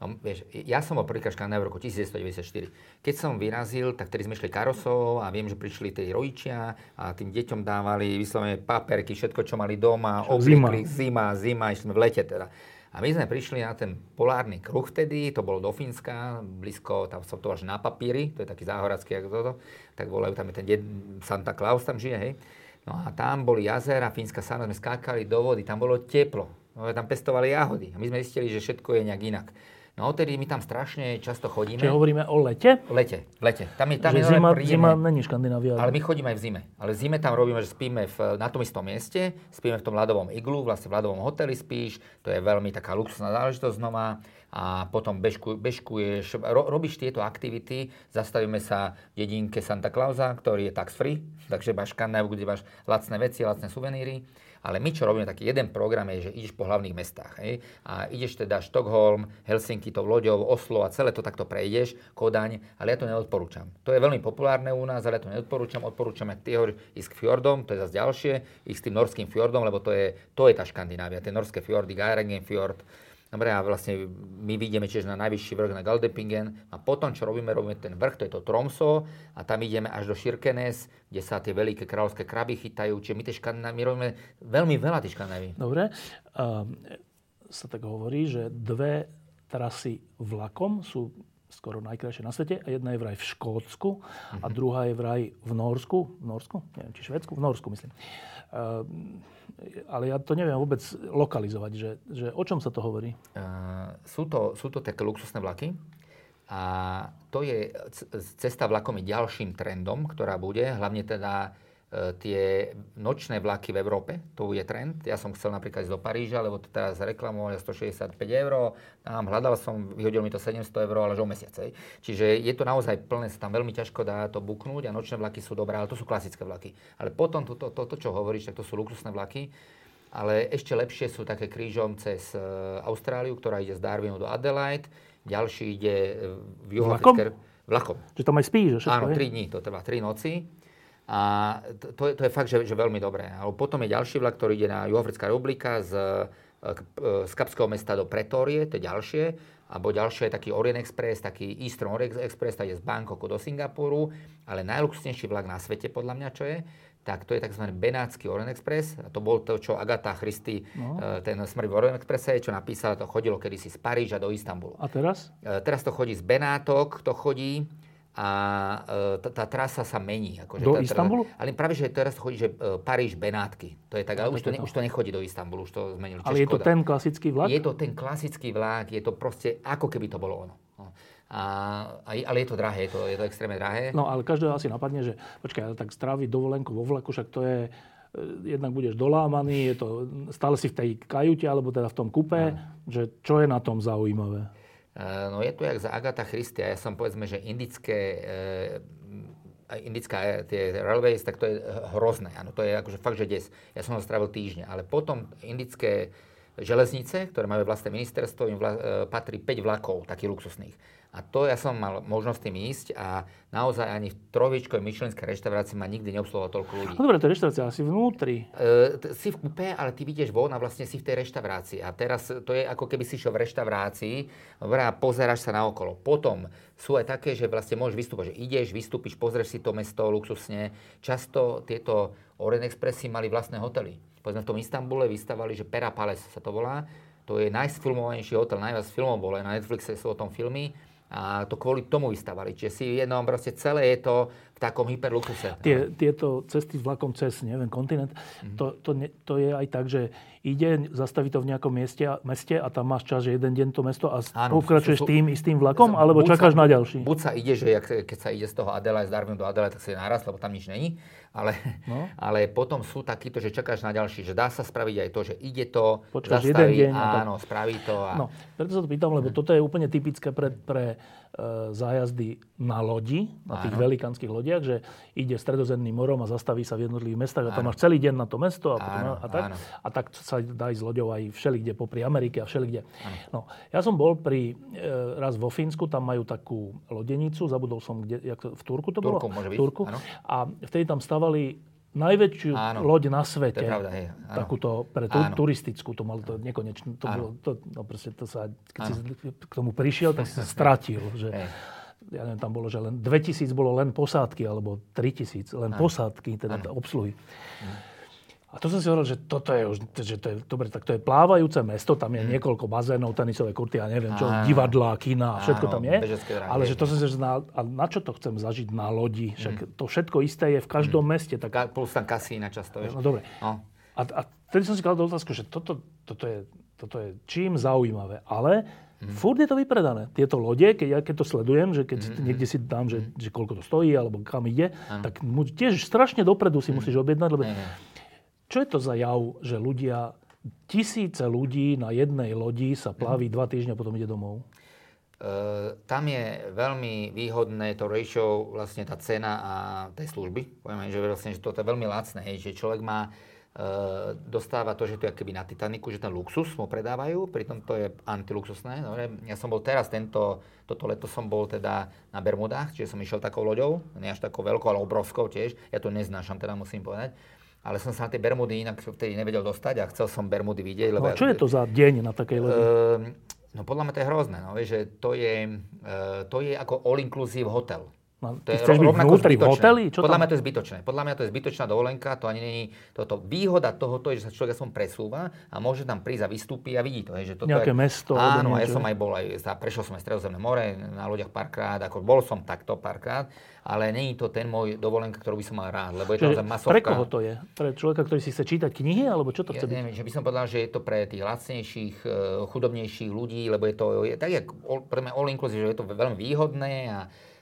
no, vieš, ja som bol prvýkrát Škandinávia v roku 1994. Keď som vyrazil, tak tedy sme išli karosou a viem, že prišli tí rodičia a tým deťom dávali vyslovene paperky, všetko, čo mali doma, oblíkli, zima, zima, išli sme v lete teda. A my sme prišli na ten polárny kruh vtedy, to bolo do Fínska, blízko, tam som to až na papíri, to je taký záhoracký, ako toto, tak volajú, tam je ten ded, Santa Claus tam žije, hej. No a tam boli jazera, fínska sána, sme skákali do vody, tam bolo teplo, no, tam pestovali jahody a my sme zistili, že všetko je nejak inak. No odtedy my tam strašne často chodíme. Čiže hovoríme o lete? Lete, lete. Tam je, tam že je zima, zima není Škandinávia. Ale my chodíme aj v zime. Ale v zime tam robíme, že spíme v, na tom istom mieste, spíme v tom ľadovom iglu, vlastne v ľadovom hoteli spíš, to je veľmi taká luxusná záležitosť znova a potom bežku, bežkuješ, ro, robíš tieto aktivity, zastavíme sa v dedinke Santa Clausa, ktorý je tax free, takže máš Škandinaviu, kde máš lacné veci, lacné suveníry ale my, čo robíme, taký jeden program je, že ideš po hlavných mestách. Hej? A ideš teda Štokholm, Helsinky, to loďou, Oslo a celé to takto prejdeš, Kodaň, ale ja to neodporúčam. To je veľmi populárne u nás, ale ja to neodporúčam. Odporúčam, ak ty hovoríš, ísť k fjordom, to je zase ďalšie, ísť k tým norským fjordom, lebo to je, to je tá Škandinávia, tie norské fjordy, Geiringen fjord, Dobre, a vlastne my vidíme tiež na najvyšší vrch na Galdepingen a potom, čo robíme, robíme ten vrch, to je to Tromso a tam ideme až do Širkenes, kde sa tie veľké kráľovské kraby chytajú, čiže my, tie škandinávy, my robíme veľmi veľa tých škandinávy. Dobre, um, sa tak hovorí, že dve trasy vlakom sú skoro najkrajšie na svete a jedna je vraj v Škótsku a mhm. druhá je vraj v Norsku, v Norsku, neviem, či Švedsku, v Norsku myslím. Um, ale ja to neviem vôbec lokalizovať, že, že o čom sa to hovorí? Uh, sú, to, sú to také luxusné vlaky, A to je, cesta vlakom je ďalším trendom, ktorá bude, hlavne teda tie nočné vlaky v Európe, to je trend. Ja som chcel napríklad ísť do Paríža, lebo to teraz reklamovali 165 eur, tam hľadal som, vyhodil mi to 700 eur, ale že o mesiac. Čiže je to naozaj plné, sa tam veľmi ťažko dá to buknúť a nočné vlaky sú dobré, ale to sú klasické vlaky. Ale potom to, to, to, čo hovoríš, tak to sú luxusné vlaky. Ale ešte lepšie sú také krížom cez e, Austráliu, ktorá ide z Darwinu do Adelaide, ďalší ide v juhoafrické... Vlakom? Že tam aj spíš, že Áno, 3 dní, to trvá 3 noci. A to, to je fakt, že, že veľmi dobré. A potom je ďalší vlak, ktorý ide na Juhoafrická republika z, z Kapského mesta do Pretórie, to je ďalšie. Alebo ďalšie je taký Orient Express, taký Eastern Orient Express, to je z Bangkoku do Singapuru. Ale najluxusnejší vlak na svete, podľa mňa, čo je, tak to je tzv. Benátsky Orient Express. A to bol to, čo Agatha Christy, no. E, ten smrť v Orient Expresse, čo napísala, to chodilo kedysi z Paríža do Istanbulu. A teraz? E, teraz to chodí z Benátok, to chodí a e, tá, tá trasa sa mení. Akože do tá, Istanbulu? Ale práve, že teraz chodí, že Paríž, Benátky. To je tak, ale už to, ne, už to nechodí do Istanbulu, už to zmenili. Ale je to ten klasický vlak? Je to ten klasický vlak, je to proste ako keby to bolo ono. No. A, ale je to drahé, je to, je to extrémne drahé. No ale každého asi napadne, že počkaj, tak stráviť dovolenku vo vlaku, však to je, e, jednak budeš dolámaný, je to, stále si v tej kajute, alebo teda v tom kupe, no. že čo je na tom zaujímavé? Uh, no je to jak za Agatha Christie, ja som povedzme, že indické, uh, indická tie railways, tak to je hrozné, áno, to je akože fakt, že des. Ja som ho strávil týždne, ale potom indické železnice, ktoré majú vlastné ministerstvo, im vla, patrí 5 vlakov, takých luxusných. A to ja som mal možnosť tým ísť a naozaj ani v trovičkovej myšlenskej reštaurácii ma nikdy neobsluhovalo toľko ľudí. No dobre, to je reštaurácia asi vnútri. E, t- si v kupe, ale ty vidieš von a vlastne si v tej reštaurácii. A teraz to je ako keby si šiel v reštaurácii a pozeráš sa na okolo. Potom sú aj také, že vlastne môžeš vystúpať, že ideš, vystúpiš, pozrieš si to mesto luxusne. Často tieto Orient Expressy mali vlastné hotely. Povedzme v tom Istambule vystavali, že Pera Palace sa to volá. To je najsfilmovanejší hotel, najviac filmov bolo, aj na Netflixe sú o tom filmy a to kvôli tomu vystavali. Čiže si jednom proste celé je to v takom hyperluxuse. Tie, tieto cesty s vlakom cez, neviem, kontinent, mm-hmm. to, to, to je aj tak, že ide, zastaví to v nejakom mieste, meste a tam máš čas, že jeden deň to mesto a Áno, pokračuješ sú, tým istým vlakom, alebo čakáš sa, na ďalší? Buď sa ide, že jak, keď sa ide z toho Adelaide, z Darwinu do Adelaide, tak sa je naraz, lebo tam nič není. Ale, no. ale potom sú takíto, že čakáš na ďalší, že dá sa spraviť aj to, že ide to, Počkáš zastaví, jeden deň áno, spraví to. A... No, preto sa to pýtam, lebo toto je úplne typické pre, pre zájazdy na lodi, na tých Áno. velikánskych lodiach, že ide stredozemným morom a zastaví sa v jednotlivých mestách a tam máš celý deň na to mesto a, potom, a, tak. Áno. A tak sa dá ísť loďou aj všelikde, popri Amerike a všelikde. No, ja som bol pri, e, raz vo Fínsku, tam majú takú lodenicu, zabudol som, kde, jak, v Turku to Turku, bolo? Môže byť. Turku. Áno. A vtedy tam stavali najväčšiu áno, loď na svete. To je pravda, hej. Áno. Takúto pre tu, turistickú, to malo to nekonečné. To bolo, to, no proste to sa, keď áno. si k tomu prišiel, tak si sa stratil. Že, ja neviem, tam bolo, že len 2000 bolo len posádky, alebo 3000 len áno. posádky, teda áno. obsluhy. Áno. A to som si hovoril, že toto je už, že to je, dobre, tak to je plávajúce mesto, tam je mm. niekoľko bazénov, tenisové kurty, ja neviem čo, Áno. divadlá, kina, všetko tam je. Ale že to som si, že na, a na čo to chcem zažiť na lodi? Však mm. to všetko isté je v každom mm. meste. Tak... Ka, plus tam kasína často, vieš. No dobre. No. A, a vtedy som si kladol otázku, že toto, toto, je, toto je čím zaujímavé. Ale Mm. Furt je to vypredané. Tieto lode, keď ja keď to sledujem, že keď mm. niekde si dám, že, mm. že koľko to stojí, alebo kam ide, mm. tak mu, tiež strašne dopredu si mm. musíš objednať, lebo mm čo je to za jav, že ľudia, tisíce ľudí na jednej lodi sa plaví mm. dva týždňa a potom ide domov? Uh, tam je veľmi výhodné to ratio, vlastne tá cena a tej služby. Poviem, že vlastne, že toto je veľmi lacné, hej, že človek má uh, dostáva to, že to je keby na Titaniku, že ten luxus mu predávajú, pritom to je antiluxusné. Dobre? Ja som bol teraz tento, toto leto som bol teda na Bermudách, čiže som išiel takou loďou, nie až takou veľkou, ale obrovskou tiež. Ja to neznášam, teda musím povedať ale som sa na tie Bermudy inak vtedy nevedel dostať a chcel som Bermudy vidieť. Lebo no, čo je to za deň na takej lodi? Uh, no podľa mňa to je hrozné, no, že to je, uh, to je ako all-inclusive hotel. No, to je chceš byť vnútri v hoteli? Čo Podľa tam? mňa to je zbytočné. Podľa mňa to je zbytočná dovolenka, to ani není toto. Výhoda tohoto je, že sa človek aspoň presúva a môže tam prísť a vystúpi a vidí to. Hej, že toto Nejaké je, mesto Áno, a ja som aj bol, aj za, prešiel som aj Stredozemné more na loďach párkrát, ako bol som takto párkrát, ale není to ten môj dovolenka, ktorú by som mal rád, lebo je to naozaj masovka. pre koho to je? Pre človeka, ktorý si chce čítať knihy, alebo čo to Ja chce byť? neviem, že by som povedal, že je to pre tých lacnejších, eh, chudobnejších ľudí, lebo je to je, tak all- pre mňa all inclusive, že je to veľmi výhodné a,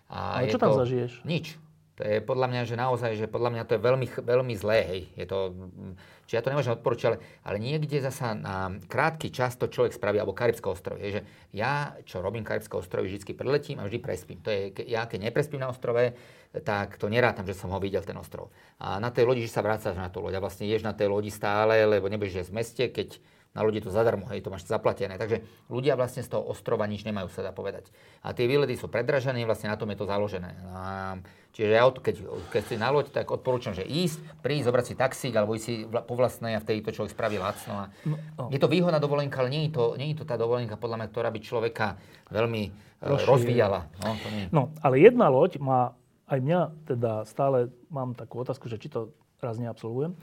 a Ale čo tam to, zažiješ? Nič. To je podľa mňa, že naozaj, že podľa mňa to je veľmi, veľmi zlé, hej. Je to, mm, či ja to nemôžem odporučiť, ale, ale niekde zasa na krátky čas to človek spraví, alebo Karibské ostrovy. Je, že ja, čo robím Karibské ostrovy, vždy preletím a vždy prespím. To je, ja keď neprespím na ostrove, tak to nerátam, že som ho videl, ten ostrov. A na tej lodi, že sa vrácaš na tú loď a vlastne ješ na tej lodi stále, lebo nebudeš v meste, keď na lodi je to zadarmo, hej, to máš zaplatené. Takže ľudia vlastne z toho ostrova nič nemajú, sa dá povedať. A tie výlety sú predražené, vlastne na tom je to založené. A, čiže ja, od- keď, keď si na loď, tak odporúčam, že ísť, prísť, zobrať si taxík, alebo ísť si vla- po vlastnej a vtedy to človek spraví lacno. A No, no. Je to výhodná dovolenka, ale nie je to, nie je to tá dovolenka, podľa mňa, ktorá by človeka veľmi e, Rozšírila. rozvíjala. No, to nie. No, ale jedna loď má, aj mňa teda stále mám takú otázku, že či to raz neabsolvujem. E,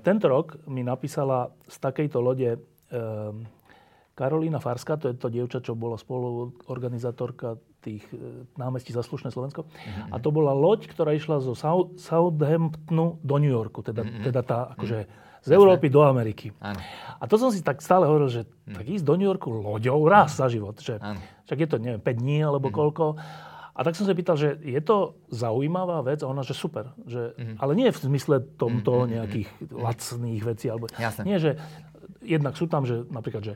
Tento rok mi napísala z takejto lode e, Karolína Farska, to je to dievča, čo bola spoluorganizátorka tých e, námestí za slušné Slovensko. A to bola loď, ktorá išla zo Southamptonu do New Yorku, teda, teda tá akože z Európy do Ameriky. Áno. A to som si tak stále hovoril, že tak ísť do New Yorku loďou raz za život. Že, Áno. však je to, neviem, 5 dní alebo koľko. A tak som sa pýtal, že je to zaujímavá vec? A ona, že super. Že, Ale nie v zmysle tomto nejakých lacných vecí. Alebo, Jasné. nie, že jednak sú tam, že napríklad, že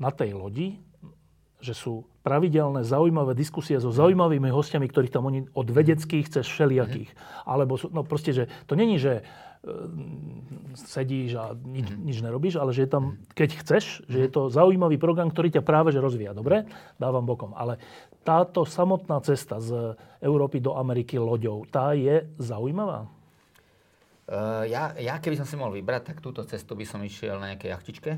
na tej lodi, že sú pravidelné zaujímavé diskusie so zaujímavými hostiami, ktorých tam oni od vedeckých cez všelijakých. Alebo sú, no proste, že to není, že e, sedíš a nič, nič nerobíš, ale že je tam, keď chceš, že je to zaujímavý program, ktorý ťa práve že rozvíja. Dobre? Dávam bokom. Ale táto samotná cesta z Európy do Ameriky loďou, tá je zaujímavá? Uh, ja, ja keby som si mohol vybrať, tak túto cestu by som išiel na nejakej jachtičke.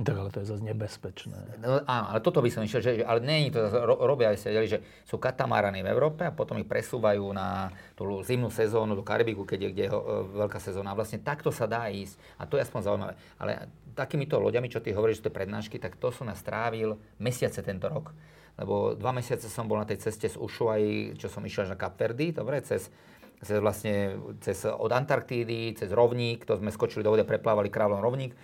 Tak ale to je zase nebezpečné. No, áno, ale toto by som išiel, že, ale nie je to, ro, robia aj sedeli, že sú katamarany v Európe a potom ich presúvajú na tú zimnú sezónu do Karibiku, keď je, kde je ho- e, veľká sezóna. Vlastne takto sa dá ísť. A to je aspoň zaujímavé. Ale takýmito loďami, čo ty hovoríš, že to je prednášky, tak to som nastrávil mesiace tento rok. Lebo dva mesiace som bol na tej ceste z Ushuaí, čo som išiel až na Kapverdy, dobre, cez cez vlastne cez, od Antarktídy, cez rovník, to sme skočili do vody, preplávali kráľom rovník.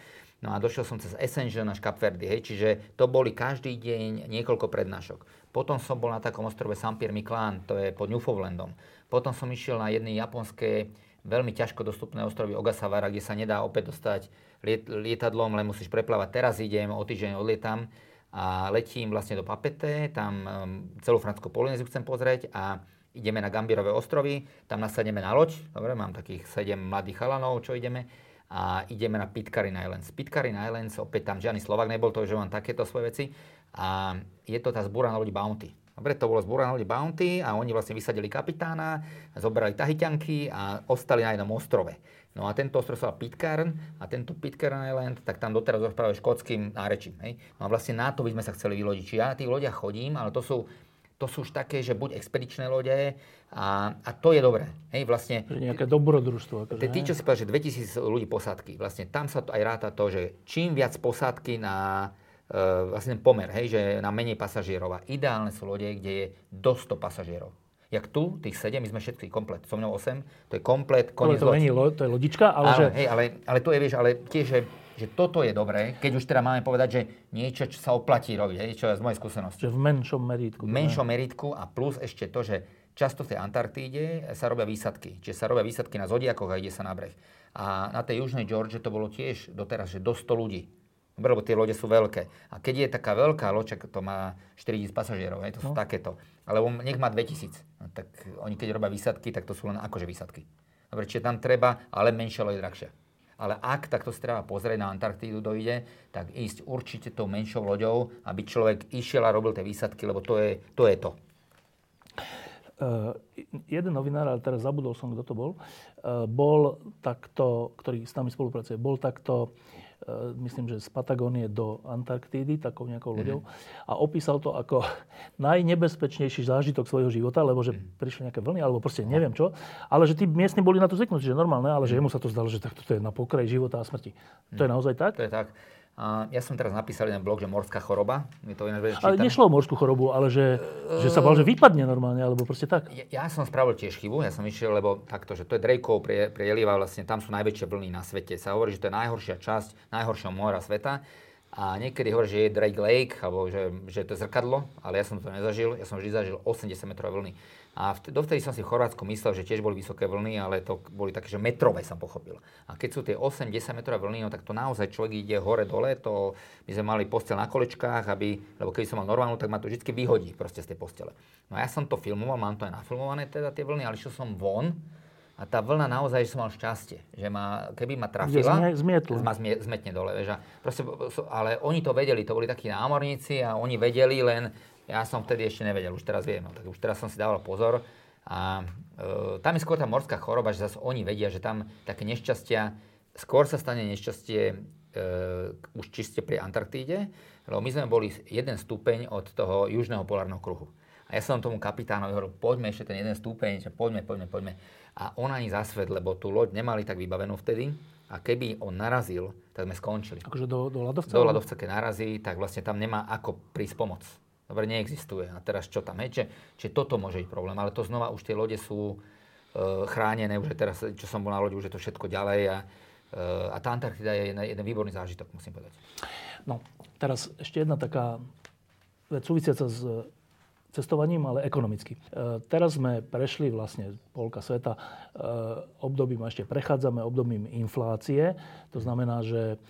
No a došiel som cez Ascension až Kapverdy, hej, čiže to boli každý deň niekoľko prednášok. Potom som bol na takom ostrove San Pierre Miquelon, to je pod Newfoundlandom. Potom som išiel na jednej japonské, veľmi ťažko dostupné ostrovy Ogasawara, kde sa nedá opäť dostať liet, lietadlom, len musíš preplávať. Teraz idem, o týždeň odlietam a letím vlastne do Papete, tam um, celú Francúzsku Polynéziu chcem pozrieť a ideme na Gambierové ostrovy, tam nasadneme na loď, dobre, mám takých 7 mladých chalanov, čo ideme, a ideme na Pitcairn Islands. Pitcairn Islands, opäť tam žiadny Slovak nebol, to že mám takéto svoje veci, a je to tá zbúraná loď Bounty. Dobre, to bolo zbúraná loď Bounty a oni vlastne vysadili kapitána, zobrali tahyťanky a ostali na jednom ostrove. No a tento ostrov sa volá Pitcairn a tento Pitcairn Island, tak tam doteraz rozprávajú škótským nárečím. Hej? No a vlastne na to by sme sa chceli vylodiť. Či ja na tých lodiach chodím, ale to sú to sú už také, že buď expedičné lode a, a to je dobré. Hej, vlastne, Že nejaké dobrodružstvo. Akože, tí, čo si povedal, že 2000 ľudí posádky, vlastne tam sa to aj ráta to, že čím viac posádky na e, vlastne pomer, hej, že na menej pasažierov. A ideálne sú lode, kde je do 100 pasažierov. Jak tu, tých 7, my sme všetci komplet. So mnou 8, to je komplet, Ale koniec to loď. není lo, to je lodička, ale Áno, že... hej, ale, ale to je, vieš, ale tiež, že, že toto je dobré, keď už teda máme povedať, že niečo, čo sa oplatí robiť, hej, čo je z mojej skúsenosti. Že v menšom meritku. V menšom meritku a plus ešte to, že často v tej Antarktíde sa robia výsadky. Čiže sa robia výsadky na Zodiakoch a ide sa na breh. A na tej južnej George to bolo tiež doteraz, že do 100 ľudí. Dobre, lebo tie lode sú veľké. A keď je taká veľká loď, to má 4000 pasažierov, hej, to sú No. takéto. Alebo nech má 2000. No, tak oni keď robia výsadky, tak to sú len akože výsadky. Dobre, čiže tam treba, ale menšia loď je drahšia. Ale ak takto si treba pozrieť na Antarktídu dojde, tak ísť určite tou menšou loďou, aby človek išiel a robil tie výsadky, lebo to je to. Je to. Uh, jeden novinár, ale teraz zabudol som, kto to bol, uh, bol takto, ktorý s nami spolupracuje, bol takto uh, myslím, že z Patagónie do Antarktídy, takou nejakou loďou. Mm-hmm. A opísal to ako najnebezpečnejší zážitok svojho života, lebo že mm-hmm. prišli nejaké vlny, alebo proste neviem čo. Ale že tí miestni boli na to zvyknutí, že normálne, ale že mhm. jemu sa to zdalo, že takto to je na pokraji života a smrti. Mm-hmm. To je mhm. naozaj tak? To je tak. A ja som teraz napísal jeden blog, že morská choroba. Je to ináč ale nešlo o morskú chorobu, ale že, uh, že sa bol, že vypadne normálne, alebo proste tak. Ja, ja som spravil tiež chybu, ja som išiel, lebo takto, že to je Drakeov prieliva, vlastne tam sú najväčšie vlny na svete. Sa hovorí, že to je najhoršia časť najhoršieho mora sveta. A niekedy hovorí, že je Drake Lake, alebo že, že to je zrkadlo, ale ja som to nezažil. Ja som vždy zažil 80 metrové vlny. A dovtedy som si v Chorvátsku myslel, že tiež boli vysoké vlny, ale to boli také, že metrové som pochopil. A keď sú tie 8-10 metrové vlny, no tak to naozaj človek ide hore-dole, to my sme mali postel na kolečkách, aby, lebo keď som mal normálnu, tak ma to vždy vyhodí proste z tej postele. No a ja som to filmoval, mám to aj nafilmované teda tie vlny, ale išiel som von a tá vlna naozaj, že som mal šťastie, že ma, keby ma trafila, zmietlo. ma zmie, zmetne dole. Vieš, a proste, ale oni to vedeli, to boli takí námorníci a oni vedeli len, ja som vtedy ešte nevedel, už teraz viem, no, tak už teraz som si dával pozor. A e, tam je skôr tá morská choroba, že zase oni vedia, že tam také nešťastia, skôr sa stane nešťastie e, už čiste pri Antarktíde, lebo my sme boli jeden stupeň od toho južného polárneho kruhu. A ja som tomu kapitánovi hovoril, poďme ešte ten jeden stupeň, že poďme, poďme, poďme. A on ani zasvet, lebo tú loď nemali tak vybavenú vtedy. A keby on narazil, tak sme skončili. Akože do, do ľadovca? Do ľadovca, keď narazí, tak vlastne tam nemá ako prísť pomoc. Dobre, neexistuje. A teraz čo tam? je? čiže toto môže byť problém. Ale to znova už tie lode sú e, chránené. Už je teraz, čo som bol na lodi, už je to všetko ďalej. A, e, a tá Antarktida je jeden, jeden výborný zážitok, musím povedať. No, teraz ešte jedna taká vec súvisiaca s cestovaním, ale ekonomicky. E, teraz sme prešli vlastne polka sveta e, obdobím, a ešte prechádzame obdobím inflácie. To znamená, že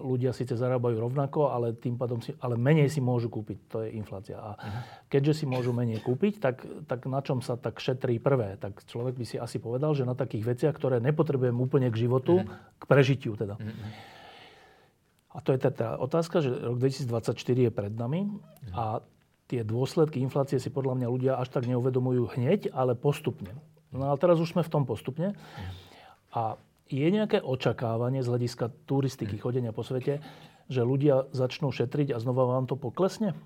ľudia síce zarábajú rovnako, ale tým pádom si, ale menej si môžu kúpiť. To je inflácia. A keďže si môžu menej kúpiť, tak, tak na čom sa tak šetrí prvé? Tak človek by si asi povedal, že na takých veciach, ktoré nepotrebujem úplne k životu, k prežitiu teda. A to je teda otázka, že rok 2024 je pred nami a tie dôsledky inflácie si podľa mňa ľudia až tak neuvedomujú hneď, ale postupne. No ale teraz už sme v tom postupne. A je nejaké očakávanie z hľadiska turistiky, chodenia po svete, že ľudia začnú šetriť a znova vám to poklesne? E,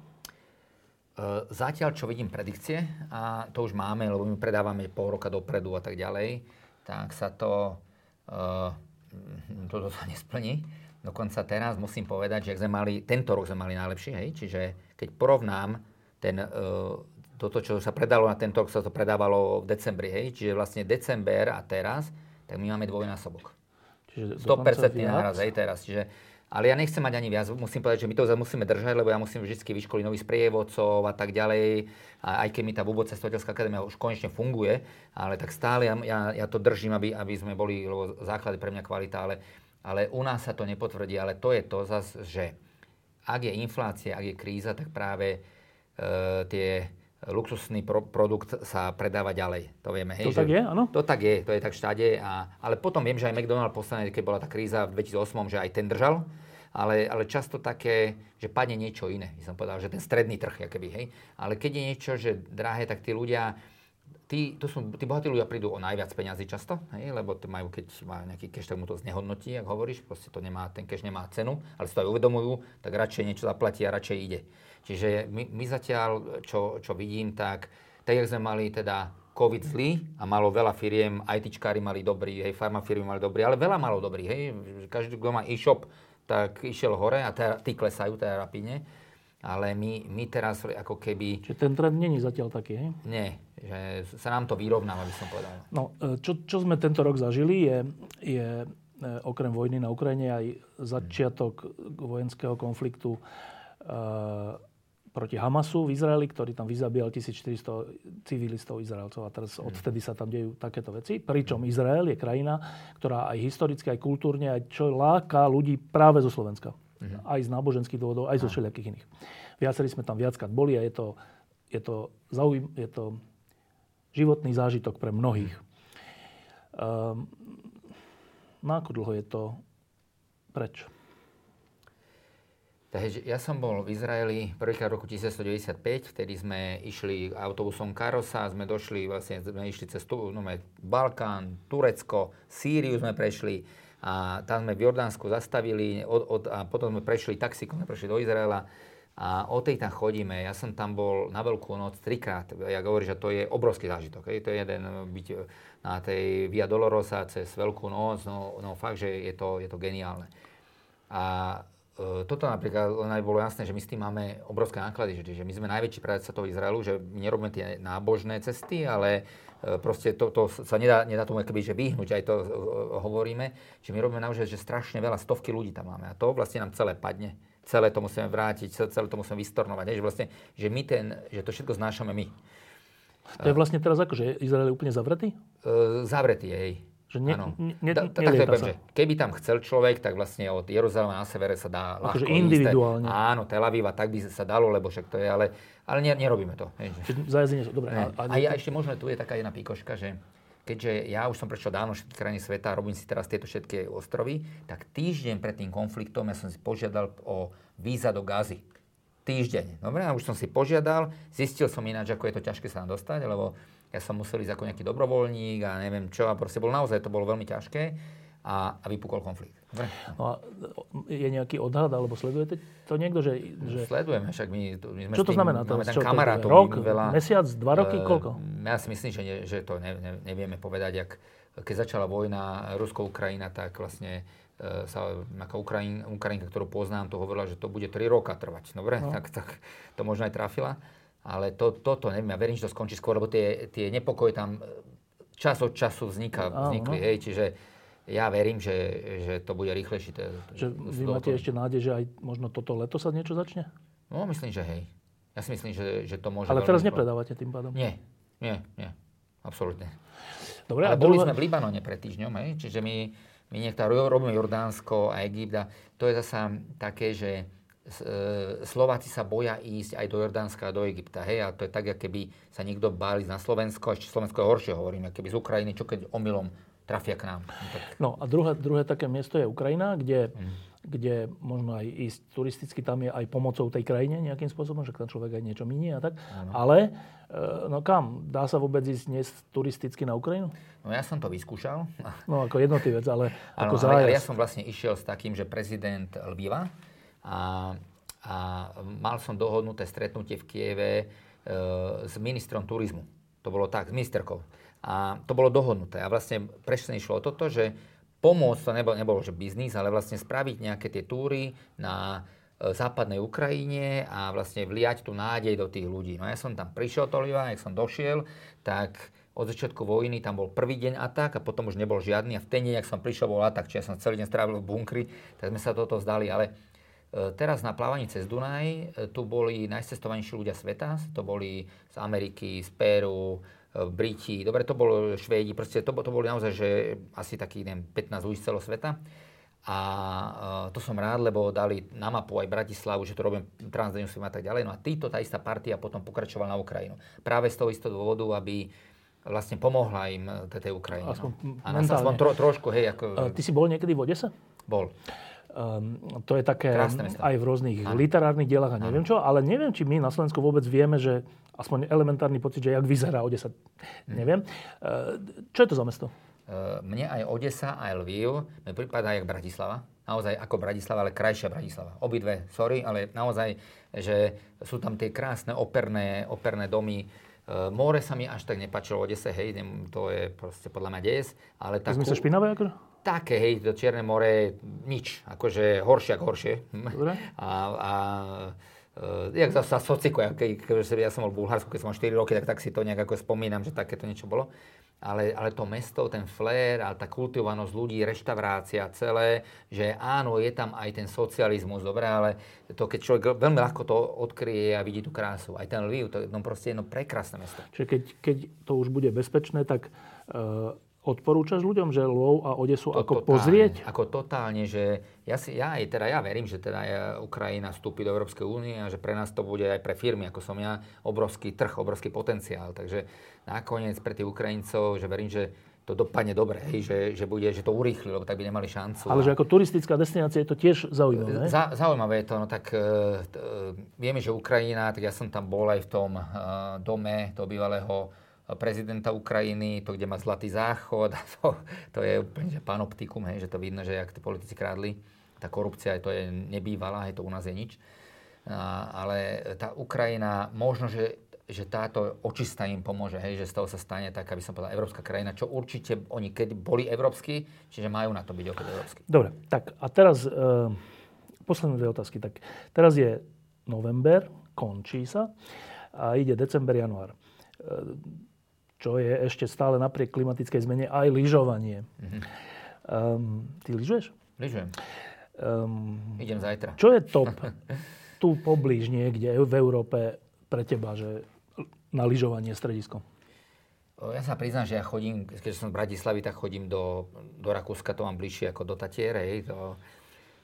zatiaľ, čo vidím predikcie, a to už máme, lebo my predávame pol roka dopredu a tak ďalej, tak sa to, uh, toto sa nesplní. Dokonca teraz musím povedať, že sme mali, tento rok sme mali najlepší, hej, čiže keď porovnám ten, e, toto, čo sa predalo na tento rok, sa to predávalo v decembri, hej? Čiže vlastne december a teraz, tak my máme dvojnásobok. Čiže 100% náraz, hej, teraz. Čiže, ale ja nechcem mať ani viac, musím povedať, že my to musíme držať, lebo ja musím vždy vyškoliť nových sprievodcov a tak ďalej. A aj keď mi tá Bubo cestovateľská akadémia už konečne funguje, ale tak stále ja, ja, ja to držím, aby, aby sme boli, lebo základy pre mňa kvalita, ale, ale u nás sa to nepotvrdí. Ale to je to zase, že ak je inflácia, ak je kríza, tak práve E, tie luxusný pro, produkt sa predáva ďalej. To vieme. Hej, to že, tak je, áno? To tak je, to je tak všade. A, ale potom viem, že aj McDonald posledne, keď bola tá kríza v 2008, že aj ten držal. Ale, ale často také, že padne niečo iné. Ja som povedal, že ten stredný trh, keby, hej. Ale keď je niečo, že drahé, tak tí ľudia, tí, to sú, tí bohatí ľudia prídu o najviac peňazí často, hej, lebo to majú, keď má nejaký cash, tak mu to znehodnotí, ako hovoríš, proste to nemá, ten cash nemá cenu, ale si to aj uvedomujú, tak radšej niečo zaplatí a radšej ide. Čiže my, my zatiaľ, čo, čo vidím, tak tak, sme mali teda COVID zlý a malo veľa firiem, ITčkári mali dobrý, hej, farmafirmy mali dobrý, ale veľa malo dobrý, hej, každý, kto má e-shop, tak išiel hore a teda, tí klesajú teda rapine, ale my, my teraz ako keby... Čiže ten trend není zatiaľ taký, hej? Nie, že sa nám to vyrovnáva, by som povedal. No, e, čo, čo sme tento rok zažili, je, je e, okrem vojny na Ukrajine aj začiatok vojenského konfliktu uh, proti Hamasu v Izraeli, ktorý tam vyzabíjal 1400 civilistov Izraelcov a teraz hmm. odvtedy sa tam dejú takéto veci. Pričom Izrael je krajina, ktorá aj historicky, aj kultúrne, aj čo láka ľudí práve zo Slovenska. Mm. Aj z náboženských dôvodov, aj zo všelijakých iných. Viacerí sme tam viackrát boli a je to, je to, zaujím, je to životný zážitok pre mnohých. Um, na ako dlho je to preč? Takže ja som bol v Izraeli prvýkrát v roku 1995, vtedy sme išli autobusom Karosa, sme došli, vlastne sme išli cez no, Balkán, Turecko, Sýriu sme prešli a tam sme v Jordánsku zastavili od, od, a potom sme prešli taxikom, sme prešli do Izraela a o tej tam chodíme. Ja som tam bol na Veľkú noc trikrát. Ja hovorím, že to je obrovský zážitok. Hej. To je jeden byť na tej Via Dolorosa cez Veľkú noc. No, no fakt, že je to, je to geniálne. A toto napríklad len aj bolo jasné, že my s tým máme obrovské náklady, že, že my sme najväčší predsa toho Izraelu, že my nerobíme tie nábožné cesty, ale e, proste to, to sa nedá, nedá tomu akoby, že vyhnúť, aj to e, hovoríme, že my robíme naozaj, že strašne veľa, stovky ľudí tam máme a to vlastne nám celé padne. Celé to musíme vrátiť, celé to musíme vystornovať, že vlastne, že my ten, že to všetko znášame my. To je vlastne teraz ako, že Izrael je úplne zavretý? Zavretý, hej. Že ne, ano. ne, ne, tak poviem, že keby tam chcel človek, tak vlastne od Jeruzalema na severe sa dá ľahko akože individuálne. Ísť. Áno, Tel Aviv tak by sa dalo, lebo však to je, ale, ale ne, nerobíme to. Zajazdenie sú, dobre. A, a, a ja ešte možno tu je taká jedna píkoška, že keďže ja už som prešiel dávno všetky krajiny sveta a robím si teraz tieto všetky ostrovy, tak týždeň pred tým konfliktom ja som si požiadal o víza do Gazy. Týždeň. Dobre, a už som si požiadal, zistil som ináč, ako je to ťažké sa nám dostať, lebo ja som musel ísť ako nejaký dobrovoľník a neviem čo a proste bol naozaj, to bolo veľmi ťažké a, a vypukol konflikt. No a je nejaký odhad, alebo sledujete to niekto, že... že... Sledujeme, však my, my sme Čo to tým, znamená? Máme ten kamarátov. Rok, veľa, mesiac, dva roky, uh, koľko? Ja si myslím, že, ne, že to ne, ne, nevieme povedať. Jak, keď začala vojna Rusko-Ukrajina, tak vlastne uh, sa Ukrajin, Ukrajinka, ktorú poznám, to hovorila, že to bude 3 roka trvať. Dobre, no. tak, tak to možno aj trafila. Ale to, toto, neviem, ja verím, že to skončí skôr, lebo tie, tie nepokoje tam e, čas od času vzniká, vznikli, hej, čiže ja verím, že, že to bude rýchlejšie. To, že vy máte ešte nádej, že aj možno toto leto sa niečo začne? No, myslím, že hej. Ja si myslím, že, že to môže... Ale teraz nepredávate tým pádom? Nie, nie, nie. Absolútne. Dobre, Ale boli druhé... sme v Libanone pred týždňom, hej? čiže my, my niektoré robíme Jordánsko a Egypt a to je zasa také, že Slováci sa boja ísť aj do Jordánska a do Egypta. Hej? A to je tak, keby sa niekto báli na Slovensko, ešte Slovensko je horšie, hovorím, keby z Ukrajiny, čo keď omylom trafia k nám. No a druhé, druhé také miesto je Ukrajina, kde, mm. kde možno aj ísť turisticky, tam je aj pomocou tej krajine nejakým spôsobom, že tam človek aj niečo minie a tak. Ano. Ale e, no kam? Dá sa vôbec ísť dnes turisticky na Ukrajinu? No ja som to vyskúšal. No ako jednotlivec, ale ano, ako zájazd. Ale ja som vlastne išiel s takým, že prezident Lviva, a, a mal som dohodnuté stretnutie v Kieve e, s ministrom turizmu. To bolo tak, s ministerkou. A to bolo dohodnuté. A vlastne presne išlo o toto, že pomôcť, to nebolo, nebolo že biznis, ale vlastne spraviť nejaké tie túry na e, západnej Ukrajine a vlastne vliať tú nádej do tých ľudí. No ja som tam prišiel to Liva, jak som došiel, tak od začiatku vojny tam bol prvý deň atak a potom už nebol žiadny a v ten deň, ak som prišiel, bol atak, čiže ja som celý deň strávil v bunkri, tak sme sa toto vzdali, ale teraz na plávaní cez Dunaj e, tu boli najcestovanejší ľudia sveta. To boli z Ameriky, z Peru, e, Briti, dobre, to bolo Švédi, proste to, to boli naozaj, že asi taký, neviem, 15 ľudí z celého sveta. A to som rád, lebo dali na mapu aj Bratislavu, že to robím transdenú a tak ďalej. No a títo, tá istá partia potom pokračovala na Ukrajinu. Práve z toho istého dôvodu, aby vlastne pomohla im tej Ukrajine. Aspoň no. A aspoň tro, trošku, hej. Ako... Ty si bol niekedy v Odese? Bol. Um, to je také aj v rôznych Aj. literárnych dielach a neviem čo, ale neviem, či my na Slovensku vôbec vieme, že aspoň elementárny pocit, že jak vyzerá Odesa. Hm. Neviem. Uh, čo je to za mesto? Uh, mne aj Odesa, aj Lviv mi prípada jak Bratislava. Naozaj ako Bratislava, ale krajšia Bratislava. Obidve, sorry, ale naozaj, že sú tam tie krásne operné, operné domy, Uh, more sa mi až tak nepačilo Odese, hej, to je proste podľa mňa des, ale takú... Sme sa špinavé akože? Také, hej, to Čierne more, nič, akože horšie ako horšie. Dobre. A, a uh, jak sa sociko, keď, ja som bol v Bulharsku, keď som mal 4 roky, tak, tak si to nejak ako spomínam, že takéto niečo bolo. Ale, ale to mesto, ten flair a tá kultivovanosť ľudí, reštaurácia celé, že áno, je tam aj ten socializmus, dobre, ale to keď človek veľmi ľahko to odkryje a vidí tú krásu. Aj ten Lviv, to je no proste jedno prekrásne mesto. Čiže keď, keď to už bude bezpečné, tak uh Odporúčaš ľuďom, že Lvov a Odesu to, ako totálne, pozrieť? Ako totálne, že ja, si, ja aj teda ja verím, že teda Ukrajina vstúpi do Európskej únie a že pre nás to bude aj pre firmy, ako som ja, obrovský trh, obrovský potenciál. Takže nakoniec pre tých Ukrajincov, že verím, že to dopadne dobre, hej, že, že, bude, že to urýchli, lebo tak by nemali šancu. Ale že ako turistická destinácia je to tiež zaujímavé. Za, zaujímavé je to, no tak uh, vieme, že Ukrajina, tak ja som tam bol aj v tom uh, dome toho bývalého prezidenta Ukrajiny, to, kde má zlatý záchod, to, to je úplne že panoptikum, hej, že to vidno, že ak tí politici krádli, tá korupcia, to je nebývalá, hej, to u nás je nič. A, ale tá Ukrajina, možno, že že táto očista im pomôže, hej, že z toho sa stane tak, aby som povedal, európska krajina, čo určite oni keď boli európsky, čiže majú na to byť opäť európsky. Dobre, tak a teraz e, posledné dve otázky. Tak teraz je november, končí sa a ide december, január. E, čo je ešte stále napriek klimatickej zmene aj lyžovanie. Mm-hmm. Um, ty lyžuješ? Lyžujem. Um, Idem zajtra. Čo je top tu poblíž niekde v Európe pre teba, že na lyžovanie stredisko? Ja sa priznám, že ja chodím, keďže som z Bratislavy, tak chodím do, do Rakúska, to mám bližšie ako do Tatier, hej, to,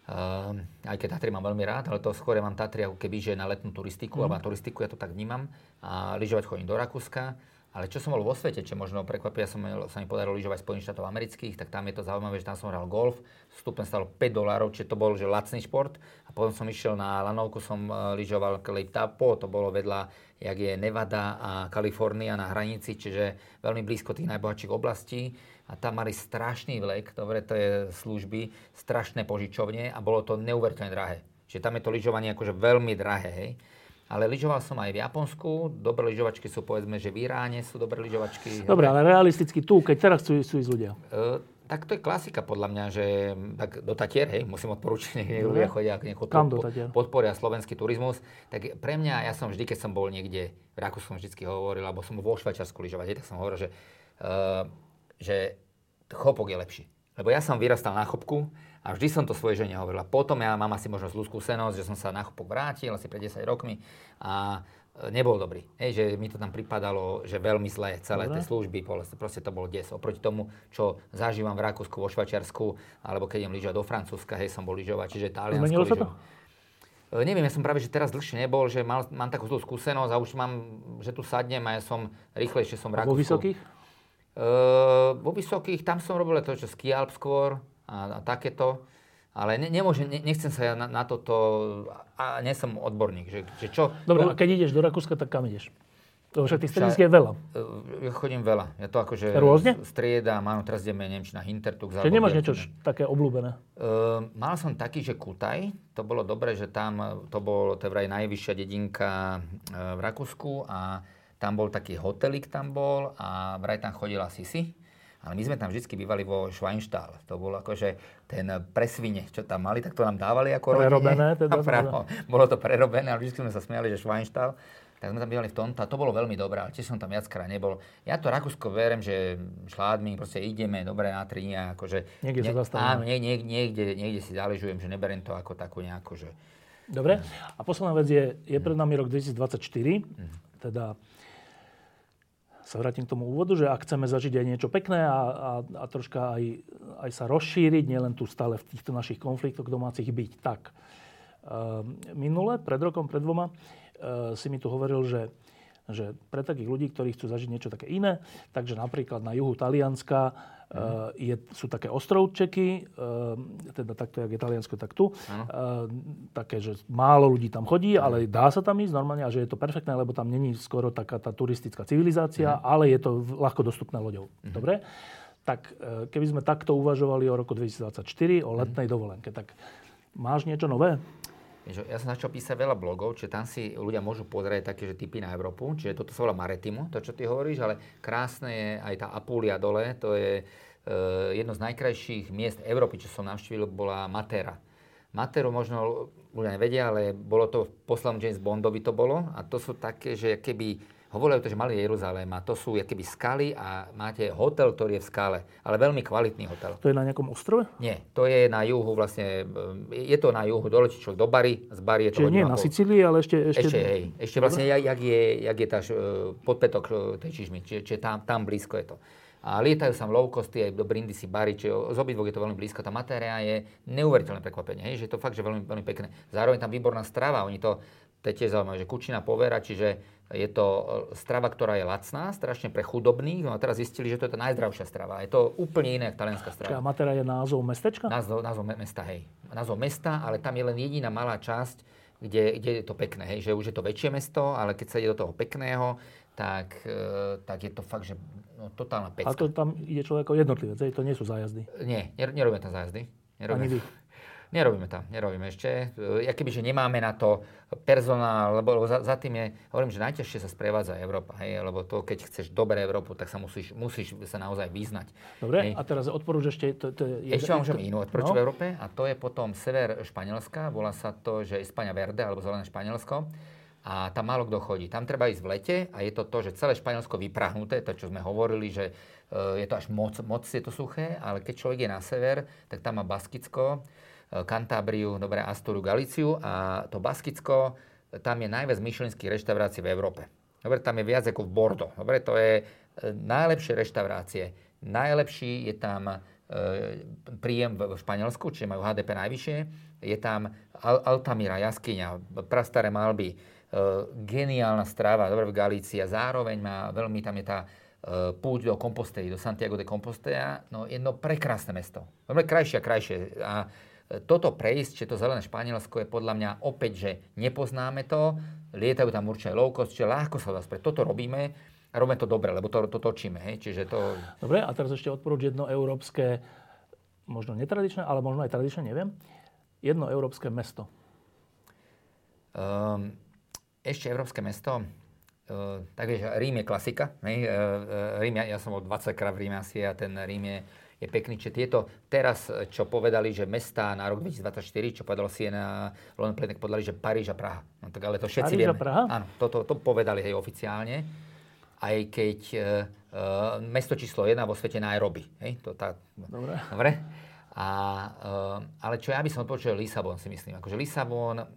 uh, aj keď Tatry mám veľmi rád, ale to skôr mám Tatry ako keby, že na letnú turistiku, mm. alebo na turistiku, ja to tak vnímam. A lyžovať chodím do Rakúska. Ale čo som bol vo svete, čo možno prekvapia, som, sa mi podarilo lyžovať Spojených štátov amerických, tak tam je to zaujímavé, že tam som hral golf, vstupen stalo 5 dolárov, čiže to bol že lacný šport. A potom som išiel na lanovku, som uh, lyžoval Cape Tapo, to bolo vedľa, jak je Nevada a Kalifornia na hranici, čiže veľmi blízko tých najbohatších oblastí. A tam mali strašný vlek, dobre, to je služby, strašné požičovne a bolo to neuveriteľne drahé. Čiže tam je to lyžovanie akože veľmi drahé, hej ale lyžoval som aj v Japonsku. Dobré lyžovačky sú povedzme, že v Iráne sú dobré lyžovačky. Dobre, ale realisticky tu, keď teraz chcú, sú ísť ľudia. E, tak to je klasika podľa mňa, že tak do Tatier, hej, musím odporúčiť, nech ľudia chodia, nech Kam do Tatier? podporia slovenský turizmus. Tak pre mňa, ja som vždy, keď som bol niekde, v Rakúsku som vždy hovoril, alebo som vo Švajčiarsku lyžovať, tak som hovoril, že, uh, že chopok je lepší. Lebo ja som vyrastal na chopku, a vždy som to svojej žene hovorila. Potom ja mám asi možno zlú skúsenosť, že som sa na chopok vrátil asi pred 10 rokmi a e, nebol dobrý. Hej, že mi to tam pripadalo, že veľmi zlé celé Dobre. tie služby, proste to bol des. Oproti tomu, čo zažívam v Rakúsku, vo Švačiarsku, alebo keď idem lyžovať do Francúzska, hej, som bol lyžovať, čiže Taliansko Zmenilo sa to? E, neviem, ja som práve, že teraz dlhšie nebol, že mal, mám takú zlú skúsenosť a už mám, že tu sadnem a ja som rýchlejšie som v Rakúsku. A vo vysokých? Uh, vo vysokých, tam som robil to, čo ski Alp skôr, a, a takéto. Ale ne, nemôžem, ne, nechcem sa ja na, na toto, a nie som odborník, že, že čo... Dobre, a keď ideš do Rakúska, tak kam ideš? Lebo však tých stredisk je veľa. E, ja chodím veľa. Ja to akože Rôzne? striedam. Áno, teraz ideme Nemčina, Hintertux. Čiže nemáš niečo také obľúbené? Uh, mal som taký, že Kutaj. To bolo dobré, že tam, to bol, to vraj najvyššia dedinka uh, v Rakúsku a tam bol taký hotelik tam bol a vraj tam chodila Sisi. Ale my sme tam vždy bývali vo Schweinstall. To bol akože ten presvine, čo tam mali, tak to nám dávali ako Prerobené teda? Pravo, bolo to prerobené, ale vždy sme sa smiali, že Schweinstall. Tak sme tam bývali v tomto a to bolo veľmi dobré, ale tiež som tam viackrát nebol. Ja to Rakúsko verím, že šládmi, proste ideme dobre na tri dní a akože... Niekde ne, sa zastavíme. Áno, nie, nie, niekde, niekde si záležujem, že neberiem to ako takú nejakú, že... Dobre. A posledná vec je, je pred nami rok 2024, mm. teda sa vrátim k tomu úvodu, že ak chceme zažiť aj niečo pekné a, a, a troška aj, aj sa rozšíriť, nielen tu stále v týchto našich konfliktoch domácich byť, tak uh, minule, pred rokom, pred dvoma, uh, si mi tu hovoril, že že pre takých ľudí, ktorí chcú zažiť niečo také iné, takže napríklad na juhu Talianska Uh, je, sú také ostrovčeky, uh, teda takto, jak je Taliansko, tak tu. Uh, také, že málo ľudí tam chodí, ale dá sa tam ísť normálne a že je to perfektné, lebo tam není skoro taká tá turistická civilizácia, uh ale je to ľahko dostupné loďou. uh Dobre? Tak keby sme takto uvažovali o roku 2024, o letnej uh dovolenke, tak máš niečo nové? Ja som začal písať veľa blogov, čiže tam si ľudia môžu pozrieť také, že typy na Európu, čiže toto sa volá Maretimu, to čo ty hovoríš, ale krásne je aj tá Apulia dole, to je uh, jedno z najkrajších miest Európy, čo som navštívil, bola Matera. Materu možno ľudia nevedia, ale bolo to v poslednom James Bondovi to bolo. A to sú také, že keby Hovoria to, že mali Jeruzalém a to sú keby skaly a máte hotel, ktorý je v skale, ale veľmi kvalitný hotel. To je na nejakom ostrove? Nie, to je na juhu vlastne, je to na juhu dole, či do Bary, z Bary je to Čiže nie na Sicílii, ale ešte... Ešte, ešte, hej, ešte vlastne, jak, jak, je, jak je tá podpetok tej čižmy, čiže, čiže tam, tam blízko je to. A lietajú sa low costy aj do Brindisi, Bari, čiže z obidvoch je to veľmi blízko. Tá matéria je neuveriteľné prekvapenie, hej, že je to fakt, že veľmi, veľmi pekné. Zároveň tam výborná strava, oni to, to je tiež zaujímavé, že kučina povera, čiže je to e, strava, ktorá je lacná, strašne pre chudobných. No a teraz zistili, že to je tá najzdravšia strava. Je to úplne iné ako talianská strava. Čiže Matera je názov mestečka? Názov, názov mesta, hej. Názov mesta, ale tam je len jediná malá časť, kde, kde je to pekné, hej, že už je to väčšie mesto, ale keď sa ide do toho pekného, tak, e, tak je to fakt, že no, totálna pecka. A to tam ide človek ako jednotlivec, to nie sú zájazdy. Nie, nerobíme tam zájazdy. Nerobíme. Ani vy. Nerobíme tam, nerobíme ešte. Ja keby, že nemáme na to personál, lebo, za, za tým je, hovorím, že najťažšie sa sprevádza Európa, hej, lebo to, keď chceš dobré Európu, tak sa musíš, musíš sa naozaj vyznať. Dobre, hej. a teraz odporúč ešte... To, to je, ešte vám môžem inú odporúču no? v Európe a to je potom sever Španielska, volá sa to, že España Verde, alebo Zelené Španielsko a tam málo kto chodí. Tam treba ísť v lete a je to to, že celé Španielsko vyprahnuté, to čo sme hovorili, že e, je to až moc, moc je to suché, ale keď človek je na sever, tak tam má Baskicko, Kantábriu, dobre, Asturu, Galiciu a to Baskicko, tam je najviac myšlenských reštaurácií v Európe. Dobre, tam je viac ako v Bordo. Dobre, to je e, najlepšie reštaurácie. Najlepší je tam e, príjem v Španielsku, čiže majú HDP najvyššie. Je tam Altamira, jaskyňa, prastaré malby, geniálna strava, dobre, v Galícii a zároveň má veľmi, tam je tá púť do Compostely, do Santiago de Compostela, no jedno prekrásne mesto. Dobre, krajšie a krajšie. A toto prejsť, či to zelené Španielsko je podľa mňa opäť, že nepoznáme to, lietajú tam určite low cost, čiže ľahko sa dá spreť. Toto robíme a robíme to dobre, lebo to, to točíme. Hej? Čiže to... Dobre, a teraz ešte odporúč jedno európske, možno netradičné, ale možno aj tradičné, neviem. Jedno európske mesto. Um, ešte európske mesto? Uh, tak vieš, Rím je klasika. Hej? Uh, Rím, ja, ja som bol 20 krát v Ríme asi a ten Rím je je pekný. Čiže tieto teraz, čo povedali, že mesta na rok 2024, čo povedal Siena, Lone Planet, povedali, že Paríž a Praha. No tak ale to všetci Paríž vieme. a Praha? Áno, to, to, to povedali hej oficiálne. Aj keď uh, mesto číslo 1 vo svete Nairobi. Hej, to tá, Dobre. Dobre. A, uh, ale čo ja by som odpočul, Lisabon si myslím. Akože Lisabon uh,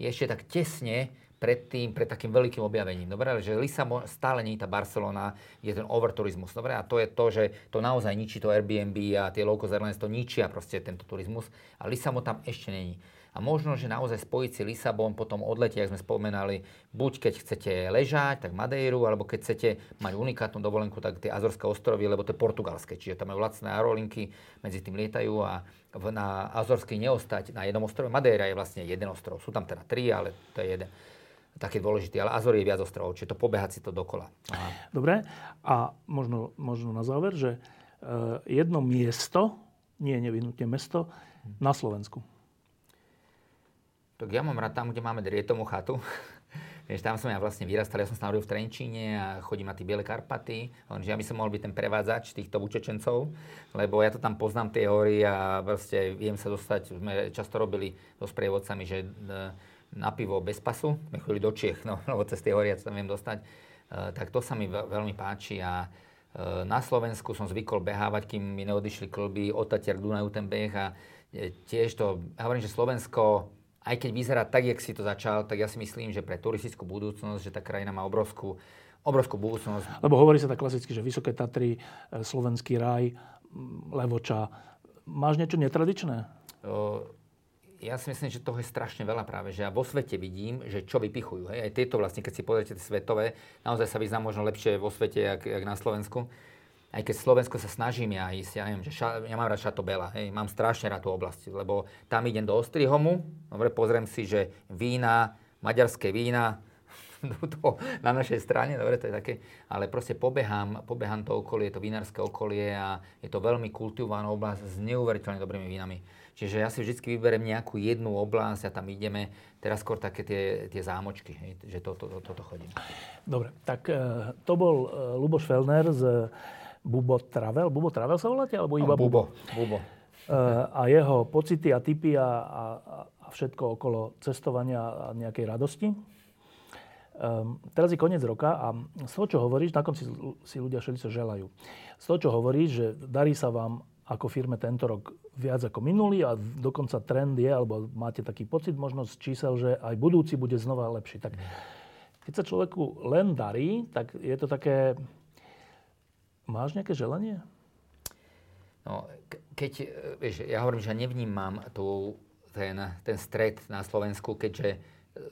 je ešte tak tesne pred tým, pred takým veľkým objavením. Dobre, že Lisabon stále nie je tá Barcelona, je ten overturizmus. Dobre, a to je to, že to naozaj ničí to Airbnb a tie low cost airlines to ničia proste tento turizmus. A Lisabon tam ešte není. A možno, že naozaj spojiť si Lisabon potom odletie, ako sme spomenali, buď keď chcete ležať, tak Madeiru, alebo keď chcete mať unikátnu dovolenku, tak tie Azorské ostrovy, lebo to je portugalské, čiže tam majú lacné aerolinky, medzi tým lietajú a na Azorských neostať na jednom ostrove. Madeira je vlastne jeden ostrov, sú tam teda tri, ale to je jeden taký dôležitý, ale Azory je viac ostrovov, čiže to pobehať si to dokola. Aha. Dobre, a možno, možno na záver, že uh, jedno miesto, nie nevyhnutne mesto, na Slovensku. Tak ja mám rád tam, kde máme Drietomu chatu. Vieš, tam som ja vlastne vyrastal, ja som sa narodil v Trenčíne a chodím na tie Biele Karpaty. Lenže ja by som mohol byť ten prevádzač týchto Vučečencov, lebo ja to tam poznám tie hory a proste viem sa dostať, sme často robili so sprievodcami, že na pivo bez pasu, sme chodili do Čiech, no, lebo cez tie hory ja tam viem dostať, uh, tak to sa mi veľmi páči a uh, na Slovensku som zvykol behávať, kým mi neodišli klby, Otatier, Dunaju ten beh a e, tiež to, hovorím, že Slovensko, aj keď vyzerá tak, jak si to začal, tak ja si myslím, že pre turistickú budúcnosť, že tá krajina má obrovskú, obrovskú budúcnosť. Lebo hovorí sa tak klasicky, že Vysoké Tatry, Slovenský raj, Levoča. Máš niečo netradičné? Uh, ja si myslím, že toho je strašne veľa práve, že ja vo svete vidím, že čo vypichujú. Hej? Aj tieto vlastne, keď si pozriete tie svetové, naozaj sa vyznám možno lepšie vo svete, jak, jak na Slovensku. Aj keď Slovensko sa snažím ja ísť, ja neviem, že ša, ja mám rád Bela, hej, mám strašne rád tú oblasť, lebo tam idem do Ostrihomu, dobre, pozriem si, že vína, maďarské vína, to na našej strane, dobre, to je také, ale proste pobehám, pobehám to okolie, to vinárske okolie a je to veľmi kultivovaná oblasť s neuveriteľne dobrými vínami. Čiže ja si vždy vyberiem nejakú jednu oblasť a tam ideme, teraz skôr také tie, tie zámočky, hej, že toto to, to, to chodím. Dobre, tak e, to bol e, Luboš Felner z Bubo Travel. Bubo Travel sa voláte? Alebo iba no, Bubo? Bubo. E, a jeho pocity a typy a, a, a všetko okolo cestovania a nejakej radosti. Um, teraz je koniec roka a z toho, čo hovoríš, na konci si ľudia všetci želajú. Z toho, čo hovoríš, že darí sa vám ako firme tento rok viac ako minulý a dokonca trend je, alebo máte taký pocit možno z čísel, že aj budúci bude znova lepší. Tak keď sa človeku len darí, tak je to také Máš nejaké želanie? No, keď, e, vieš, ja hovorím, že nevnímam tu ten, ten stred na Slovensku, keďže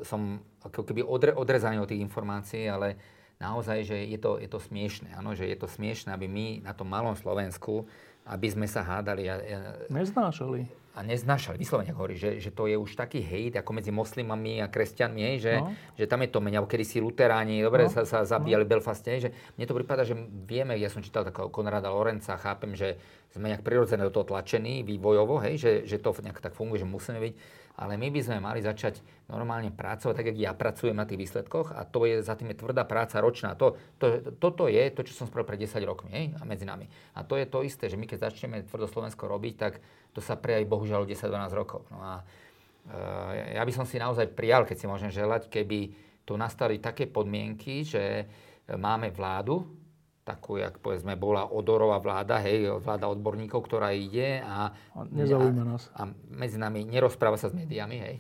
som ako keby odre, odrezaný od tých informácií, ale naozaj, že je to, je to smiešné, áno, že je to smiešné, aby my na tom malom Slovensku, aby sme sa hádali. A, a, Neznášali. A neznášali, vyslovene hovorí, že, že to je už taký hejt ako medzi moslimami a kresťanmi, hej, že, no. že tam je to menej, kedy si luteráni, dobre, no. sa, sa zabíjali no. v Belfaste, hej, že mne to prípada, že vieme, ja som čítal takého Konrada Lorenca, chápem, že sme nejak prirodzené do toho tlačení vývojovo, hej, že, že to nejak tak funguje, že musíme byť ale my by sme mali začať normálne pracovať, tak ako ja pracujem na tých výsledkoch a to je za tým je tvrdá práca ročná. To, to, toto je to, čo som spravil pred 10 rokmi hej, medzi nami. A to je to isté, že my keď začneme tvrdo Slovensko robiť, tak to sa aj bohužiaľ 10-12 rokov. No a e, ja by som si naozaj prijal, keď si môžem želať, keby tu nastali také podmienky, že máme vládu, takú, jak povedzme, bola Odorová vláda, hej, vláda odborníkov, ktorá ide a... a nezaujíma nás. A, a medzi nami nerozpráva sa s médiami, hej,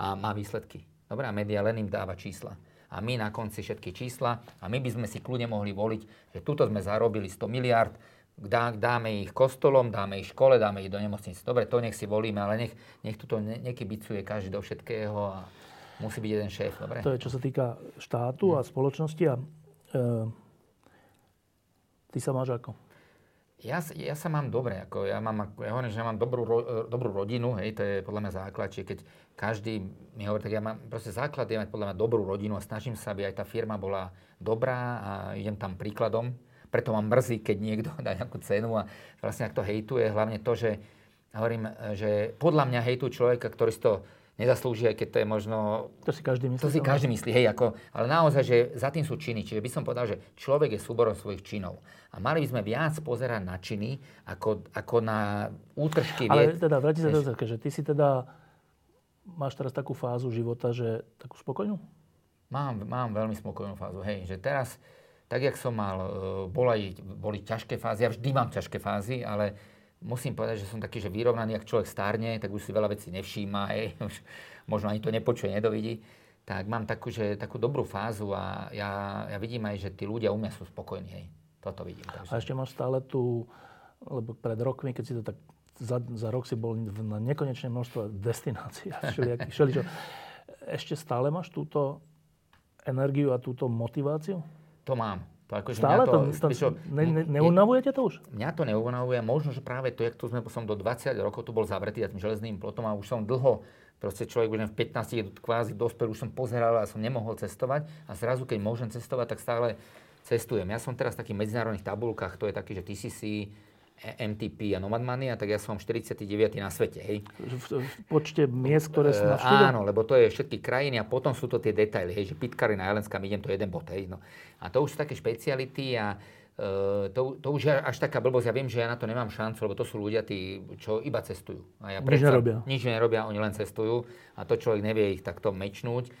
a má výsledky. Dobre, a média len im dáva čísla. A my na konci všetky čísla, a my by sme si kľudne mohli voliť, že tuto sme zarobili 100 miliard, dá, dáme ich kostolom, dáme ich škole, dáme ich do nemocnice. Dobre, to nech si volíme, ale nech, nech tuto ne, nekybicuje každý do všetkého a musí byť jeden šéf. Dobre? To je, čo sa týka štátu a spoločnosti a e, Ty sa máš ako? Ja, ja sa mám dobre, ako ja, mám, ja hovorím, že ja mám dobrú, ro, dobrú rodinu, hej, to je podľa mňa základ, čiže keď každý mi hovorí, tak ja mám, proste základ je mať podľa mňa dobrú rodinu a snažím sa, aby aj tá firma bola dobrá a idem tam príkladom. Preto mám mrzí, keď niekto dá nejakú cenu a vlastne ak to hejtuje, hlavne to, že hovorím, že podľa mňa hejtujú človeka, ktorý si to nezaslúži, aj keď to je možno... To si každý myslí. To si každý myslí, hej, ako, ale naozaj, že za tým sú činy. Čiže by som povedal, že človek je súborom svojich činov. A mali by sme viac pozerať na činy, ako, ako na útržky Ale teda, vráti sa do že ty si teda, máš teraz takú fázu života, že takú spokojnú? Mám, mám veľmi spokojnú fázu, hej, že teraz, tak jak som mal, e, boli, boli ťažké fázy, ja vždy mám ťažké fázy, ale musím povedať, že som taký, že vyrovnaný, ak človek stárne, tak už si veľa vecí nevšíma, hej, už možno ani to nepočuje, nedovidí. Tak mám takú, že, takú dobrú fázu a ja, ja vidím aj, že tí ľudia u mňa sú spokojní, hej. Toto vidím. Takže. A ešte máš stále tu, lebo pred rokmi, keď si to tak za, za rok si bol na nekonečné množstvo destinácií a všeličo. Ešte stále máš túto energiu a túto motiváciu? To mám. To akože Stále to, to, to ne, ne, neunavuje ťa to už? Mňa to neunavuje. Možno, že práve to, jak tu sme, som do 20 rokov tu bol zavretý tým železným plotom a už som dlho, proste človek už v 15 je kvázi dospel, už som pozeral a som nemohol cestovať a zrazu, keď môžem cestovať, tak stále cestujem. Ja som teraz v takých medzinárodných tabulkách, to je taký, že TCC, MTP a Nomadmania, tak ja som 49. na svete, hej. V, v počte miest, ktoré sú e, navštívil? Áno, lebo to je všetky krajiny a potom sú to tie detaily, hej, že Pitkarina, Jelenska, idem to jeden bod, hej. No. A to už sú také špeciality a uh, to, to už je až taká blbosť. Ja viem, že ja na to nemám šancu, lebo to sú ľudia, tí, čo iba cestujú. A ja nič nerobia. Nič nerobia, oni len cestujú a to človek nevie ich takto mečnúť.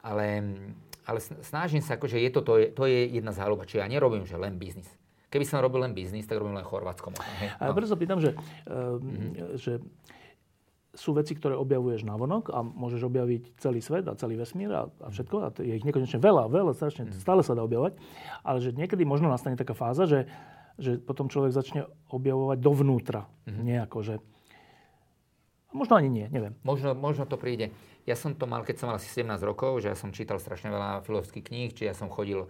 Ale, ale snažím sa, akože je to, to, je, to je jedna záľuba. Čiže ja nerobím, že len biznis. Keby som robil len biznis, tak robím len Chorvátsko. Možno, hej? No. A preto sa pýtam, že, mm-hmm. že sú veci, ktoré objavuješ na vonok a môžeš objaviť celý svet a celý vesmír a, a všetko. A je ich nekonečne veľa, veľa, strašne, mm. stále sa dá objavovať. Ale že niekedy možno nastane taká fáza, že, že potom človek začne objavovať dovnútra mm. nejako, že Možno ani nie, neviem. Možno, možno to príde. Ja som to mal, keď som mal asi 17 rokov, že ja som čítal strašne veľa filozofických kníh, či ja som chodil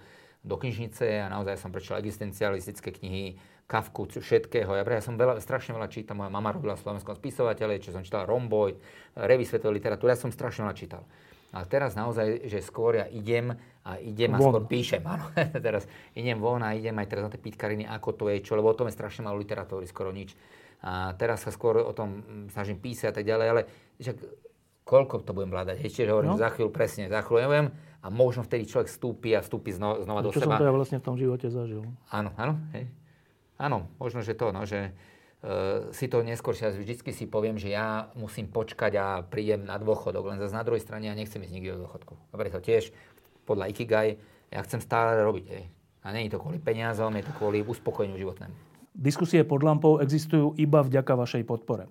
do knižnice a naozaj som prečítal existencialistické knihy, Kafku, všetkého. Ja, ja som veľa, strašne veľa čítal. Moja mama robila v slovenskom spisovateľe, čo som čítal Romboj, Revy svetovej literatúry. Ja som strašne veľa čítal. A teraz naozaj, že skôr ja idem a idem a von. skôr píšem. Áno, teraz idem von a idem aj teraz na tie pitkariny, ako to je, čo, lebo o tom je strašne malo literatúry, skoro nič. A teraz sa skôr o tom snažím písať a tak ďalej, ale však koľko to budem vládať? Ešte hovorím, no. za chvíľu presne, za chvíľu, neviem, a možno vtedy človek vstúpi a vstúpi znova, znova do čo seba. Čo som to ja vlastne v tom živote zažil. Áno, áno, hej. Áno, možno, že to, no, že uh, si to neskôr, ja vždycky si poviem, že ja musím počkať a prídem na dôchodok, len zase na druhej strane ja nechcem ísť nikdy do dôchodku. Dobre, to tiež podľa Ikigai, ja chcem stále robiť, hej. A nie je to kvôli peniazom, je to kvôli uspokojeniu životnému. Diskusie pod lampou existujú iba vďaka vašej podpore.